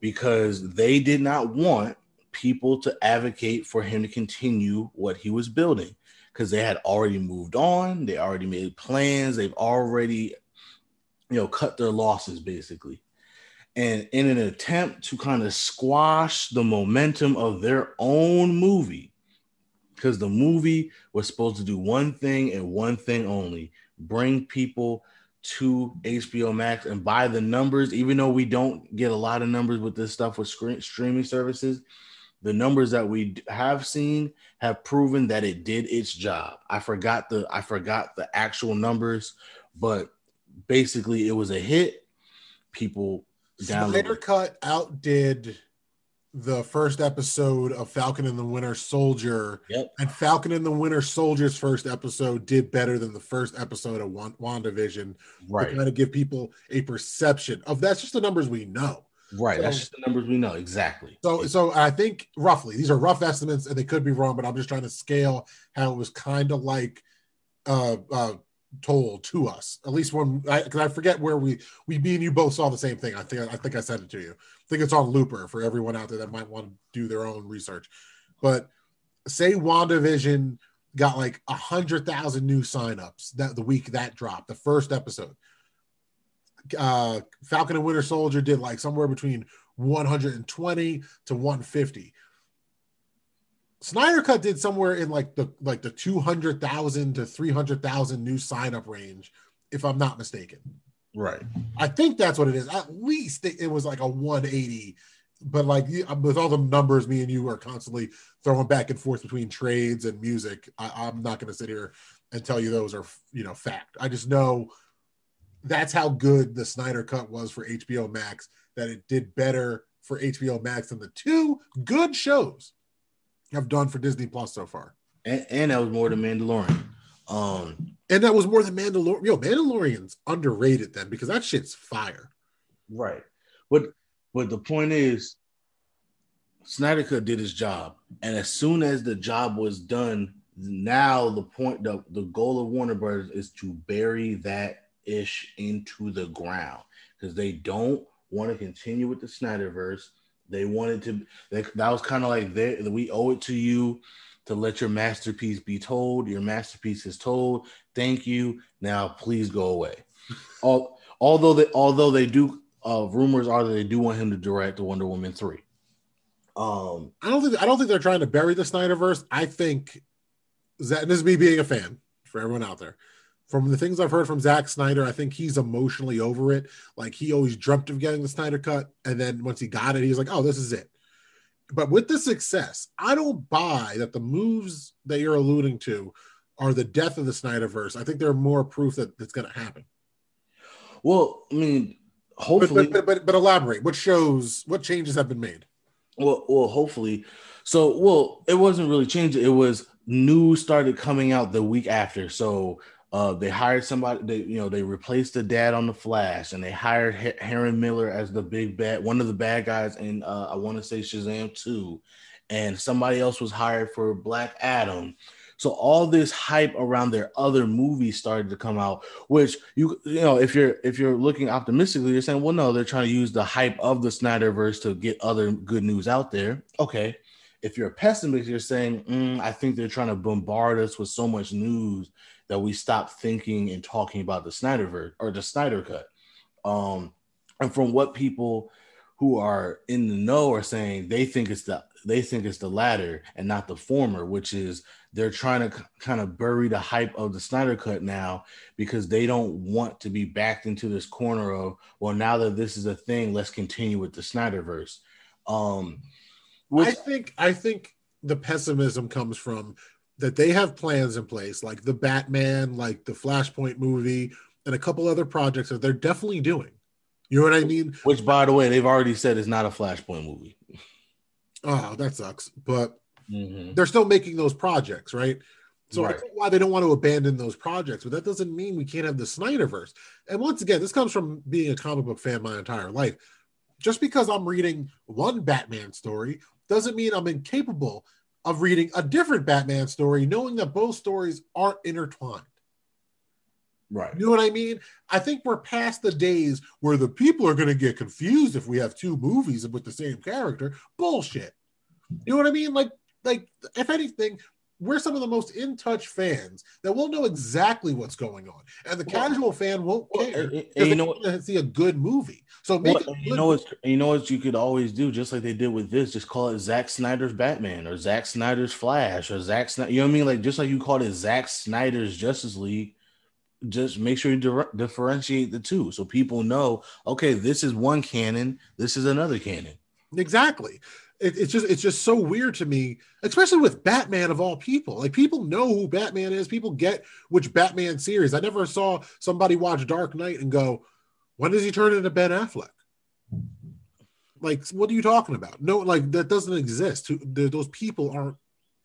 because they did not want people to advocate for him to continue what he was building because they had already moved on, they already made plans, they've already you know cut their losses basically. And in an attempt to kind of squash the momentum of their own movie, because the movie was supposed to do one thing and one thing only bring people to HBO Max and by the numbers, even though we don't get a lot of numbers with this stuff with screen, streaming services, the numbers that we have seen have proven that it did its job. I forgot the I forgot the actual numbers, but basically it was a hit. People Snyder downloaded. Cut outdid the first episode of Falcon and the Winter Soldier, Yep. and Falcon and the Winter Soldier's first episode did better than the first episode of Wan- WandaVision to Right. kind of give people a perception of that's just the numbers we know. Right. That's just the numbers we know. Exactly. So, so I think roughly these are rough estimates, and they could be wrong, but I'm just trying to scale how it was kind of like uh, uh, told to us. At least one I, because I forget where we we me and you both saw the same thing. I think I think I said it to you. I think it's on Looper for everyone out there that might want to do their own research. But say WandaVision got like a hundred thousand new signups that the week that dropped, the first episode. Uh, Falcon and Winter Soldier did like somewhere between 120 to 150. Snyder Cut did somewhere in like the like the 200,000 to 300,000 new sign up range, if I'm not mistaken. Right. I think that's what it is. At least it, it was like a 180. But like with all the numbers, me and you are constantly throwing back and forth between trades and music. I, I'm not going to sit here and tell you those are you know fact. I just know that's how good the Snyder Cut was for HBO Max. That it did better for HBO Max than the two good shows have done for Disney Plus so far. And, and that was more than Mandalorian. Um, And that was more than Mandalorian. Yo, Mandalorian's underrated then because that shit's fire. Right. But but the point is, Snyder Cut did his job, and as soon as the job was done, now the point the, the goal of Warner Brothers is to bury that ish into the ground because they don't want to continue with the Snyderverse. They wanted to. They, that was kind of like they, we owe it to you to let your masterpiece be told. Your masterpiece is told. Thank you. Now please go away. <laughs> All, although they although they do uh, rumors are that they do want him to direct the Wonder Woman three. Um, I don't think I don't think they're trying to bury the Snyderverse. I think that this is me being a fan for everyone out there. From the things I've heard from Zack Snyder, I think he's emotionally over it. Like he always dreamt of getting the Snyder cut, and then once he got it, he's like, "Oh, this is it." But with the success, I don't buy that the moves that you're alluding to are the death of the Snyderverse. I think they're more proof that it's going to happen. well, I mean, hopefully, but, but but but elaborate. What shows? What changes have been made? well, well, hopefully. So, well, it wasn't really changing. It was news started coming out the week after. So, uh, they hired somebody. They, you know, they replaced the dad on the Flash, and they hired H- Helen Mirren as the big bad, one of the bad guys in, uh, I want to say Shazam two, and somebody else was hired for Black Adam. So all this hype around their other movies started to come out, which you you know if you're if you're looking optimistically, you're saying, well, no, they're trying to use the hype of the Snyderverse to get other good news out there. Okay, if you're a pessimist, you're saying, mm, I think they're trying to bombard us with so much news that we stop thinking and talking about the Snyder Snyderverse or the Snyder Cut. Um, and from what people who are in the know are saying, they think it's the they think it's the latter and not the former, which is they're trying to kind of bury the hype of the Snyder Cut now because they don't want to be backed into this corner of well, now that this is a thing, let's continue with the Snyderverse. Um, I think I think the pessimism comes from that they have plans in place, like the Batman, like the Flashpoint movie, and a couple other projects that they're definitely doing. You know what I mean? Which, by the way, they've already said is not a Flashpoint movie. Oh, that sucks. But Mhm. they're still making those projects, right? So I Right. think why they don't want to abandon those projects, but that doesn't mean we can't have the Snyderverse. And once again, this comes from being a comic book fan my entire life. Just because I'm reading one Batman story doesn't mean I'm incapable of reading a different Batman story, knowing that both stories aren't intertwined. Right. You know what I mean? I think we're past the days where the people are going to get confused if we have two movies with the same character. Bullshit. You know what I mean? Like, like if anything, we're some of the most in touch fans that will know exactly what's going on, and the Well- casual fan won't Well, care. and- and you know to see a good movie. So Well, it you know what? You know what you could always do, just like they did with this. Just call it Zack Snyder's Batman or Zack Snyder's Flash or Zack Snyder. You know what I mean? Like just like you called it Zack Snyder's Justice League. Just make sure you dir- differentiate the two, so people know. Okay, this is one canon. This is another canon. Exactly. It, it's just it's just so weird to me, especially with Batman of all people. Like people know who Batman is. People get which Batman series. I never saw somebody watch Dark Knight and go, "When does he turn into Ben Affleck?" Like, what are you talking about? No, like that doesn't exist. Those people aren't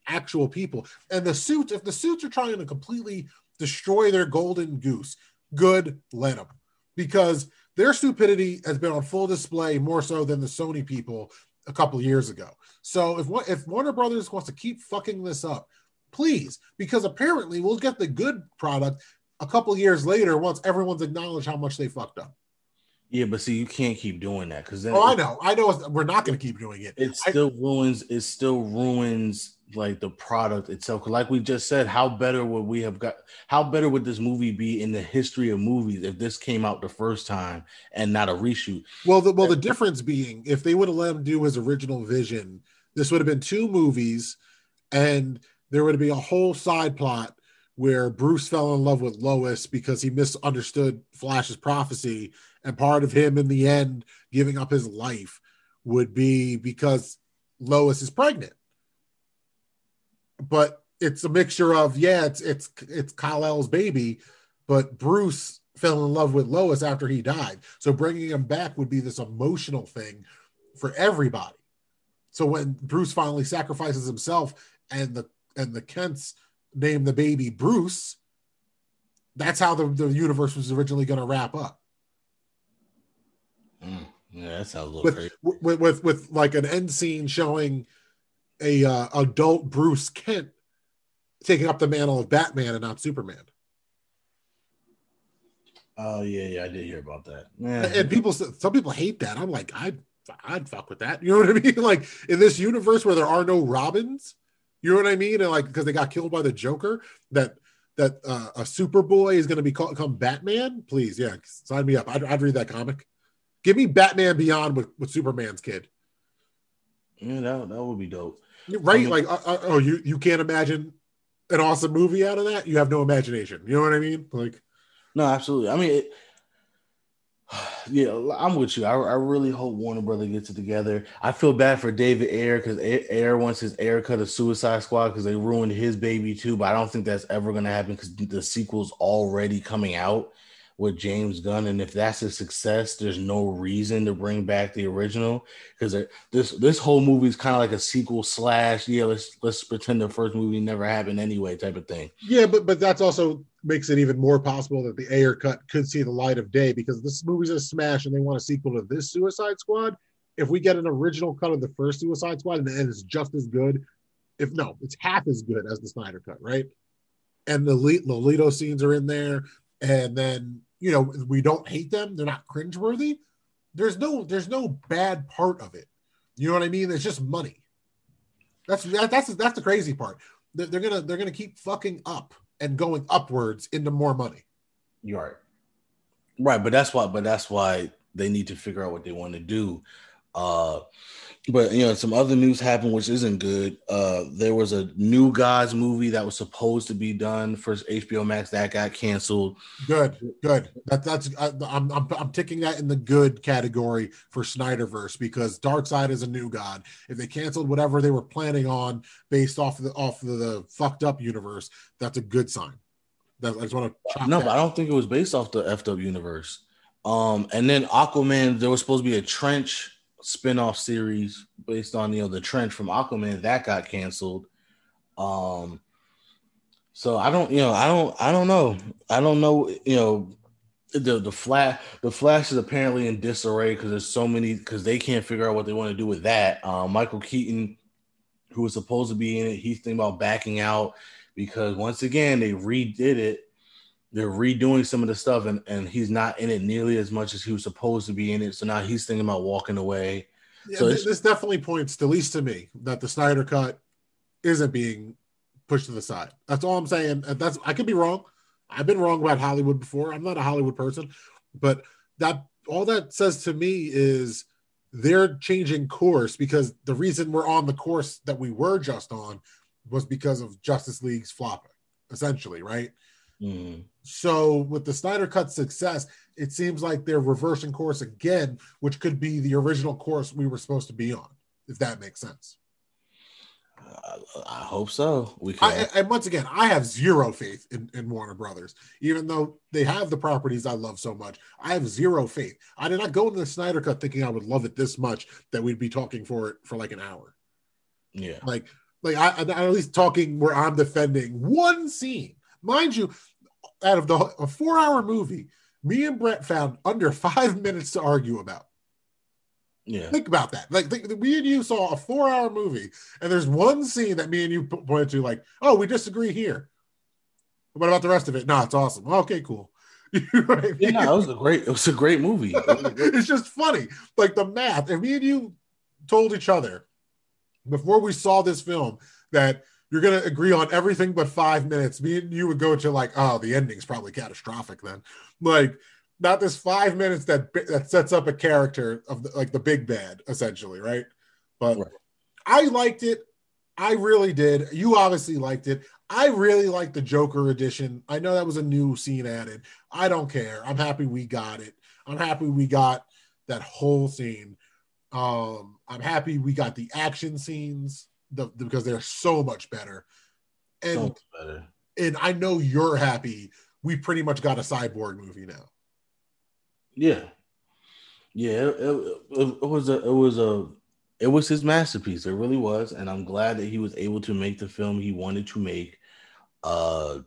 actual people. And the suits, if the suits are trying to completely destroy their golden goose, good, let them, because their stupidity has been on full display more so than the Sony people a couple years ago. So if if Warner Brothers wants to keep fucking this up, please, because apparently we'll get the good product a couple years later once everyone's acknowledged how much they fucked up. Yeah, but see, you can't keep doing that because then Oh, I know, I know, we're not going to keep doing it. it I- still ruins. It still ruins like the product itself. like we just said, how better would we have got? How better would this movie be in the history of movies if this came out the first time and not a reshoot? Well, the well, the difference being, if they would have let him do his original vision, this would have been two movies, and there would be a whole side plot where Bruce fell in love with Lois because he misunderstood Flash's prophecy, and part of him in the end giving up his life would be because Lois is pregnant. But it's a mixture of yeah, it's it's it's Kal-El's baby, but Bruce fell in love with Lois after he died. So bringing him back would be this emotional thing for everybody. So when Bruce finally sacrifices himself and the and the Kents name the baby Bruce, that's how the, the universe was originally going to wrap up. Mm, yeah, that sounds a little With, crazy. with with with like an end scene showing a uh, adult Bruce Kent taking up the mantle of Batman and not Superman. Oh yeah, yeah, I did hear about that. Yeah. and people some people hate that. I'm like i'd i'd fuck with that. You know what i <laughs> mean? Like in this universe where there are no robins you know what i mean? And like because they got killed by the joker that that uh, a superboy is going to be called come batman? Please yeah sign me up. I'd, I'd read that comic. Give me batman beyond with, with superman's kid yeah, that, that would be dope. right I mean- like uh, uh, oh you you can't imagine an awesome movie out of that you have no imagination you know what i mean like No, absolutely. I mean, it, <sighs> yeah, I'm with you. I, I really hope Warner Brother gets it together. I feel bad for David Ayer because Ayer wants his Ayer cut of Suicide Squad because they ruined his baby too. But I don't think that's ever going to happen because the sequel's already coming out with James Gunn, and if that's a success, there's no reason to bring back the original because uh, this this whole movie is kind of like a sequel slash yeah let's let's pretend the first movie never happened anyway type of thing. Yeah, but but that's also makes it even more possible that the Ayer cut could see the light of day because this movie's a smash and they want a sequel to this Suicide Squad. If we get an original cut of the first Suicide Squad and it's just as good, if no, it's half as good as the Snyder cut, right? And the Lolito scenes are in there, and then you know we don't hate them; they're not cringeworthy. There's no there's no bad part of it. You know what I mean? It's just money. That's that, that's that's the crazy part. They're, they're gonna they're gonna keep fucking up and going upwards into more money. You're right. Right, but that's why but that's why they need to figure out what they want to do. Uh, but you know, some other news happened which isn't good. Uh, there was a New Gods movie that was supposed to be done for HBO Max that got canceled. Good, good. That that's I, I'm, I'm I'm ticking that in the good category for Snyderverse because Darkseid is a new god. If they canceled whatever they were planning on based off of the off of the fucked up universe, that's a good sign. That, I just want to no, that. but I don't think it was based off the up universe. Um, and then Aquaman, there was supposed to be a trench spin-off series based on you know the trench from Aquaman that got canceled. Um so I don't you know I don't I don't know. I don't know, you know the the flash the flash is apparently in disarray because there's so many because they can't figure out what they want to do with that. Um, Michael Keaton, who was supposed to be in it, he's thinking about backing out because once again they redid it they're redoing some of the stuff and, and he's not in it nearly as much as he was supposed to be in it. So now he's thinking about walking away. Yeah, so this definitely points, at least to me, that the Snyder cut isn't being pushed to the side. That's all I'm saying. That's I could be wrong. I've been wrong about Hollywood before. I'm not a Hollywood person, but that all that says to me is they're changing course because the reason we're on the course that we were just on was because of Justice League's flopping, essentially, right? Mm. So with the Snyder Cut success, it seems like they're reversing course again, which could be the original course we were supposed to be on, if that makes sense. Uh, I hope so. We can. I, and once again, I have zero faith in, in Warner Brothers, even though they have the properties I love so much. I have zero faith. I did not go into the Snyder Cut thinking I would love it this much that we'd be talking for it for like an hour. Yeah, like like I, I at least talking where I'm defending one scene Mind you, out of the a four hour movie, me and Brett found under <laughs> five minutes to argue about. Yeah. Think about that. Like, think, me and you saw a four hour movie, and there's one scene that me and you pointed to, like, oh, we disagree here. What about the rest of it? No, it's awesome. Okay, cool. <laughs> right? Yeah, no, it was a great, it was a great movie. <laughs> it's just funny. Like the math. And me and you told each other before we saw this film that you're going to agree on everything but five minutes. Me and you would go to like, oh, the ending's probably catastrophic then. Like, not this five minutes that that sets up a character of the, like the big bad, essentially, right? But right. I liked it. I really did. You obviously liked it. I really liked the Joker edition. I know that was a new scene added. I don't care. I'm happy we got it. I'm happy we got that whole scene. Um, I'm happy we got the action scenes the, because they're so much better. And so better. and I know you're happy. We pretty much got a cyborg movie now. Yeah, yeah. It, it, it was a it was a it was his masterpiece. It really was, and I'm glad that he was able to make the film he wanted to make. Uh,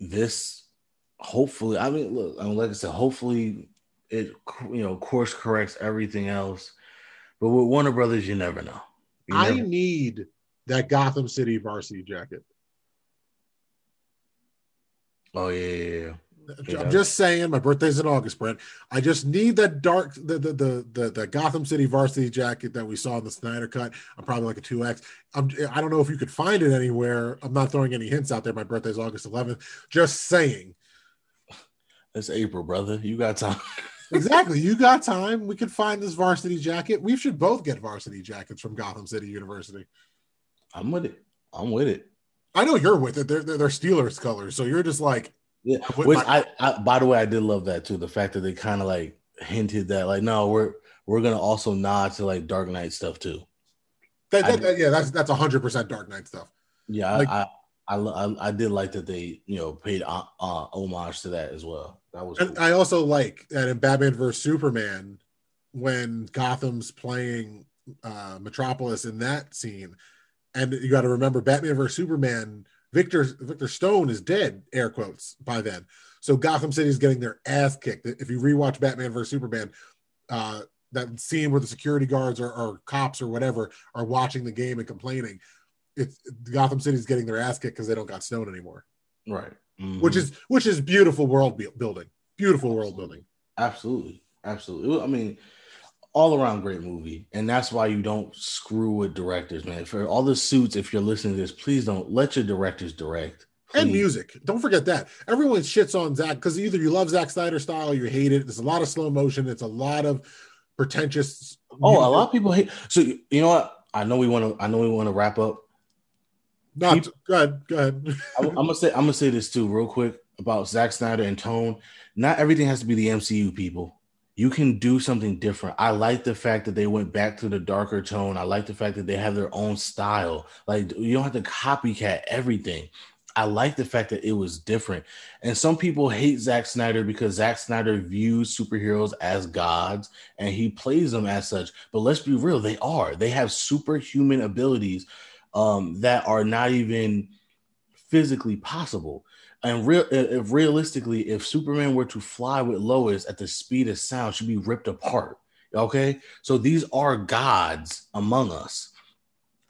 this hopefully, I mean, look, I mean, like I said, hopefully it you know course corrects everything else. But with Warner Brothers, you never know. I need that Gotham City varsity jacket. Oh yeah, yeah, yeah. I'm just saying, my birthday's in August, Brent. I just need that dark, the the the the, the Gotham City varsity jacket that we saw in the Snyder cut. I'm probably like a two X. I'm I don't know if you could find it anywhere. I'm not throwing any hints out there. My birthday's August 11th. Just saying. It's April, brother. You got time. <laughs> exactly. You got time. We could find this varsity jacket. We should both get varsity jackets from Gotham City University. I'm with it. I'm with it. I know you're with it. They're they're, they're Steelers colors, so you're just like. Yeah. Which my- I, I, by the way, I did love that too. The fact that they kind of like hinted that, like, no, we're we're gonna also nod to like Dark Knight stuff too. That, that, that, yeah, that's that's hundred percent Dark Knight stuff. Yeah, like, I, I, I I did like that they you know paid uh, uh, homage to that as well. That was. Cool. I also like that in Batman vs Superman when Gotham's playing uh, Metropolis in that scene, and you got to remember Batman vs Superman. Victor Victor Stone is dead, air quotes by then. So Gotham City is getting their ass kicked. If you rewatch Batman vs Superman, uh, that scene where the security guards or, or cops or whatever are watching the game and complaining, it's Gotham City's getting their ass kicked because they don't got Stone anymore. Right. Mm-hmm. Which is which is beautiful world building. Beautiful world building. Absolutely. Absolutely. I mean, all around great movie. And that's why you don't screw with directors, man. For all the suits, if you're listening to this, please don't let your directors direct. Please. And music. Don't forget that. Everyone shits on Zack because either you love Zack Snyder style or you hate it. There's a lot of slow motion. It's a lot of pretentious Oh, a lot of people hate. So you know what? I know we want to. I know we want to wrap up. Not People- go ahead. Go ahead. I'm, I'm gonna say. I'm gonna say this too, real quick about Zack Snyder and tone. Not everything has to be the MCU people. You can do something different. I like the fact that they went back to the darker tone. I like the fact that they have their own style. Like you don't have to copycat everything. I like the fact that it was different. And some people hate Zack Snyder because Zack Snyder views superheroes as gods and he plays them as such. But let's be real, they are. They have superhuman abilities um, that are not even physically possible. And real, if realistically, if Superman were to fly with Lois at the speed of sound, she'd be ripped apart. Okay, so these are gods among us,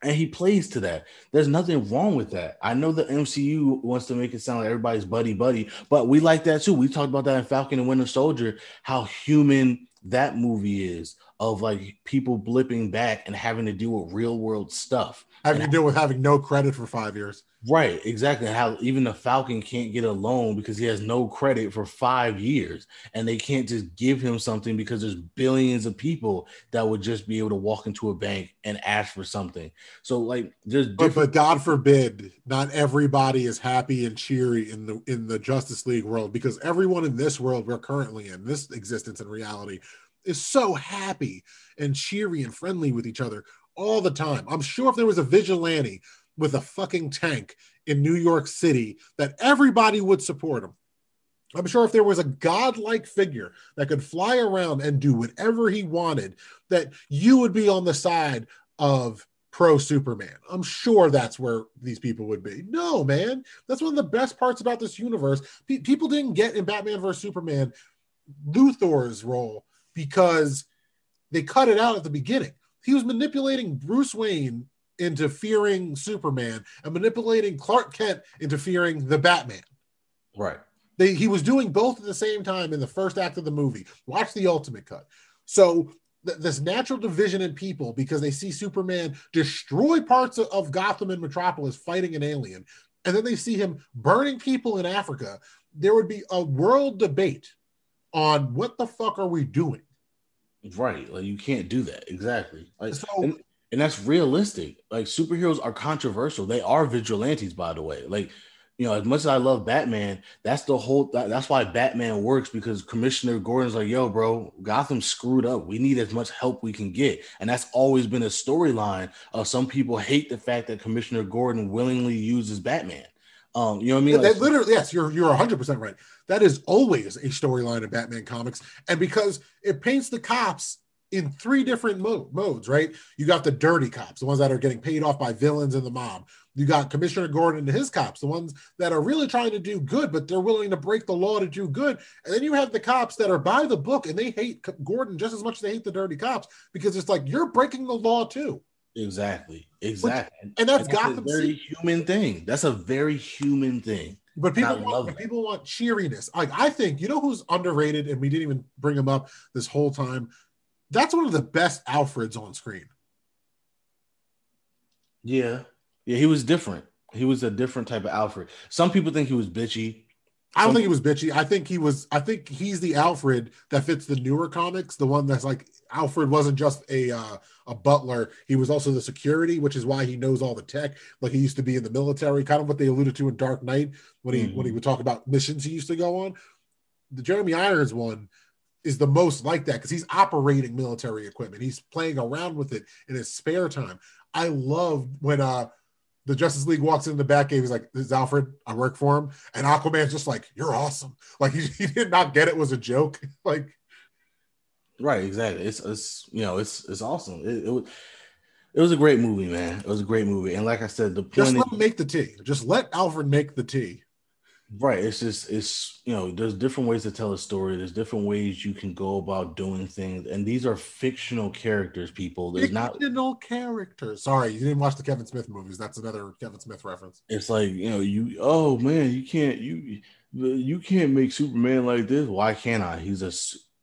and he plays to that. There's nothing wrong with that. I know the MCU wants to make it sound like everybody's buddy buddy, but we like that too. We talked about that in Falcon and Winter Soldier, how human that movie is of like people blipping back and having to deal with real world stuff. Having to deal with having no credit for five years. Right, exactly. How even the Falcon can't get a loan because he has no credit for five years, and they can't just give him something because there's billions of people that would just be able to walk into a bank and ask for something. So, like, there's But, but God forbid, not everybody is happy and cheery in the in the Justice League world because everyone in this world we're currently in, this existence and reality, is so happy and cheery and friendly with each other all the time. I'm sure if there was a vigilante with a fucking tank in New York City, that everybody would support him. I'm sure if there was a godlike figure that could fly around and do whatever he wanted, that you would be on the side of pro Superman. I'm sure that's where these people would be. No, man, that's one of the best parts about this universe. Pe- people didn't get in Batman vs Superman Luthor's role because they cut it out at the beginning. He was manipulating Bruce Wayne into fearing Superman and manipulating Clark Kent into fearing the Batman. right. They, he was doing both at the same time in the first act of the movie. Watch the ultimate cut. So th- this natural division in people because they see Superman destroy parts of, of Gotham and Metropolis fighting an alien, and then they see him burning people in Africa. There would be a world debate on what the fuck are we doing. Right. Like, you can't do that. Exactly. Like, So and, and that's realistic. Like superheroes are controversial. They are vigilantes, by the way. Like, you know, as much as I love Batman, that's the whole. That, that's why Batman works because Commissioner Gordon's like, "Yo, bro, Gotham screwed up. We need as much help we can get," and that's always been a storyline. Of some people hate the fact that Commissioner Gordon willingly uses Batman. Um, you know what I mean? Like, that literally, yes, you're you're 100 percent right. That is always a storyline in Batman comics, and because it paints the cops in three different mo- modes, right? You got the dirty cops, the ones that are getting paid off by villains and the mob. You got Commissioner Gordon and his cops, the ones that are really trying to do good, but they're willing to break the law to do good. And then you have the cops that are by the book and they hate Gordon just as much as they hate the dirty cops because it's like you're breaking the law too. Exactly, exactly. And that's a Gotham a very City. human thing. That's a very human thing. But people want, people want cheeriness. Like I think you know who's underrated, and we didn't even bring him up this whole time. That's one of the best Alfreds on screen. Yeah. Yeah, he was different. He was a different type of Alfred. Some people think he was bitchy. I don't think he was bitchy. I think he was. I think he's the Alfred that fits the newer comics. The one that's like Alfred wasn't just a uh, a butler. He was also the security, which is why he knows all the tech. Like he used to be in the military, kind of what they alluded to in Dark Knight when he when he would talk about missions he used to go on. The Jeremy Irons one is the most like that because he's operating military equipment. He's playing around with it in his spare time. I love when uh the Justice League walks in the back. He's like, "This is Alfred. I work for him." And Aquaman's just like, "You're awesome." Like he, <laughs> he did not get it was a joke. <laughs> like Right, exactly. It's it's you know, it's it's awesome. It, it was it was a great movie, man. It was a great movie. And like I said, the just point let is, him make the tea. Just let Alfred make the tea. Right, it's just it's you know, there's different ways to tell a story. There's different ways you can go about doing things. And these are fictional characters, people. There's not Fictional characters. Sorry, you didn't watch the Kevin Smith movies. That's another Kevin Smith reference. it's like you know you oh man you can't you you can't make superman like this why can't i he's a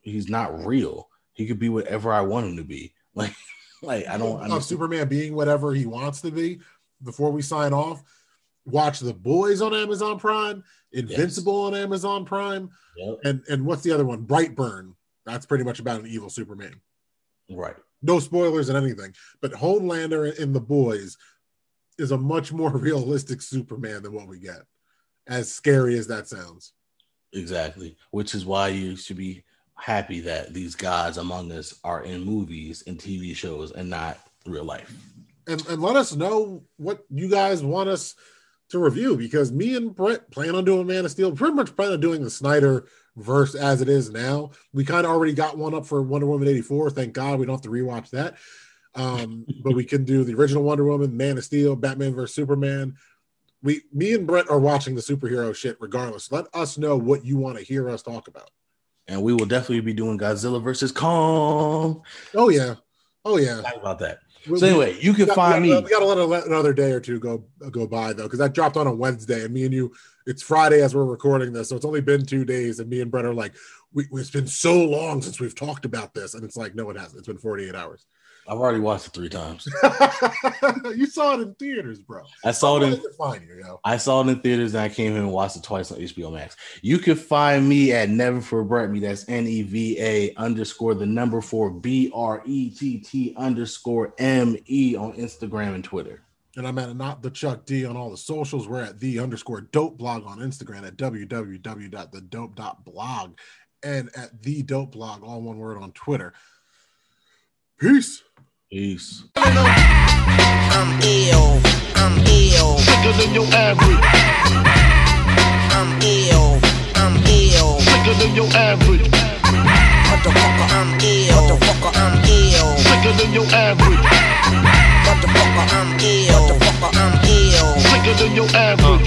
he's not real he could be whatever i want him to be <laughs> like like i don't understand. Superman being whatever he wants to be. Before we sign off, watch The Boys on Amazon Prime, Invincible on Amazon Prime, Yep. and and what's the other one? Brightburn. That's pretty much about an evil Superman. right no spoilers and anything, but Homelander in The Boys is a much more <laughs> realistic Superman than what we get. As scary as that sounds. Exactly. Which is why you should be happy that these gods among us are in movies and TV shows and not real life. And and let us know what you guys want us to review because me and Brett plan on doing Man of Steel, pretty much plan on doing the Snyder verse as it is now. We kind of already got one up for Wonder Woman 84. Thank God we don't have to rewatch that. Um, <laughs> but we can do the original Wonder Woman, Man of Steel, Batman versus Superman. We me and Brett are watching the superhero shit regardless. Let us know what you want to hear us talk about. And we will definitely be doing Godzilla versus Kong. Oh yeah. Oh yeah. Talk about that. So anyway, you can we find we me. We got to let another day or two go go by though, because that dropped on a Wednesday, and me and you, it's Friday as we're recording this, so it's only been two days, and me and Brett are like, we, it's been so long since we've talked about this, and it's like, no, it hasn't. It's been forty eight hours. I've already watched it three times. <laughs> you saw it in theaters, bro. I saw it in. You, yo. I saw it in theaters, and I came here and watched it twice on HBO Max. You can find me at Never for Forget Me. That's N E V A underscore the number four B R E T T underscore M E on Instagram and Twitter. And I'm at not the Chuck D on all the socials. We're at the underscore dope blog on Instagram at www.thedope.blog and at the dope blog, all one word on Twitter. Peace. Peace. I'm ill. I'm ill. Sicker than your average. I'm ill. I'm ill. Sicker than your average. Motherfucker, I'm ill. Motherfucker, I'm ill. Sicker than your average. Motherfucker, I'm ill. Motherfucker, I'm ill. Sicker than your average.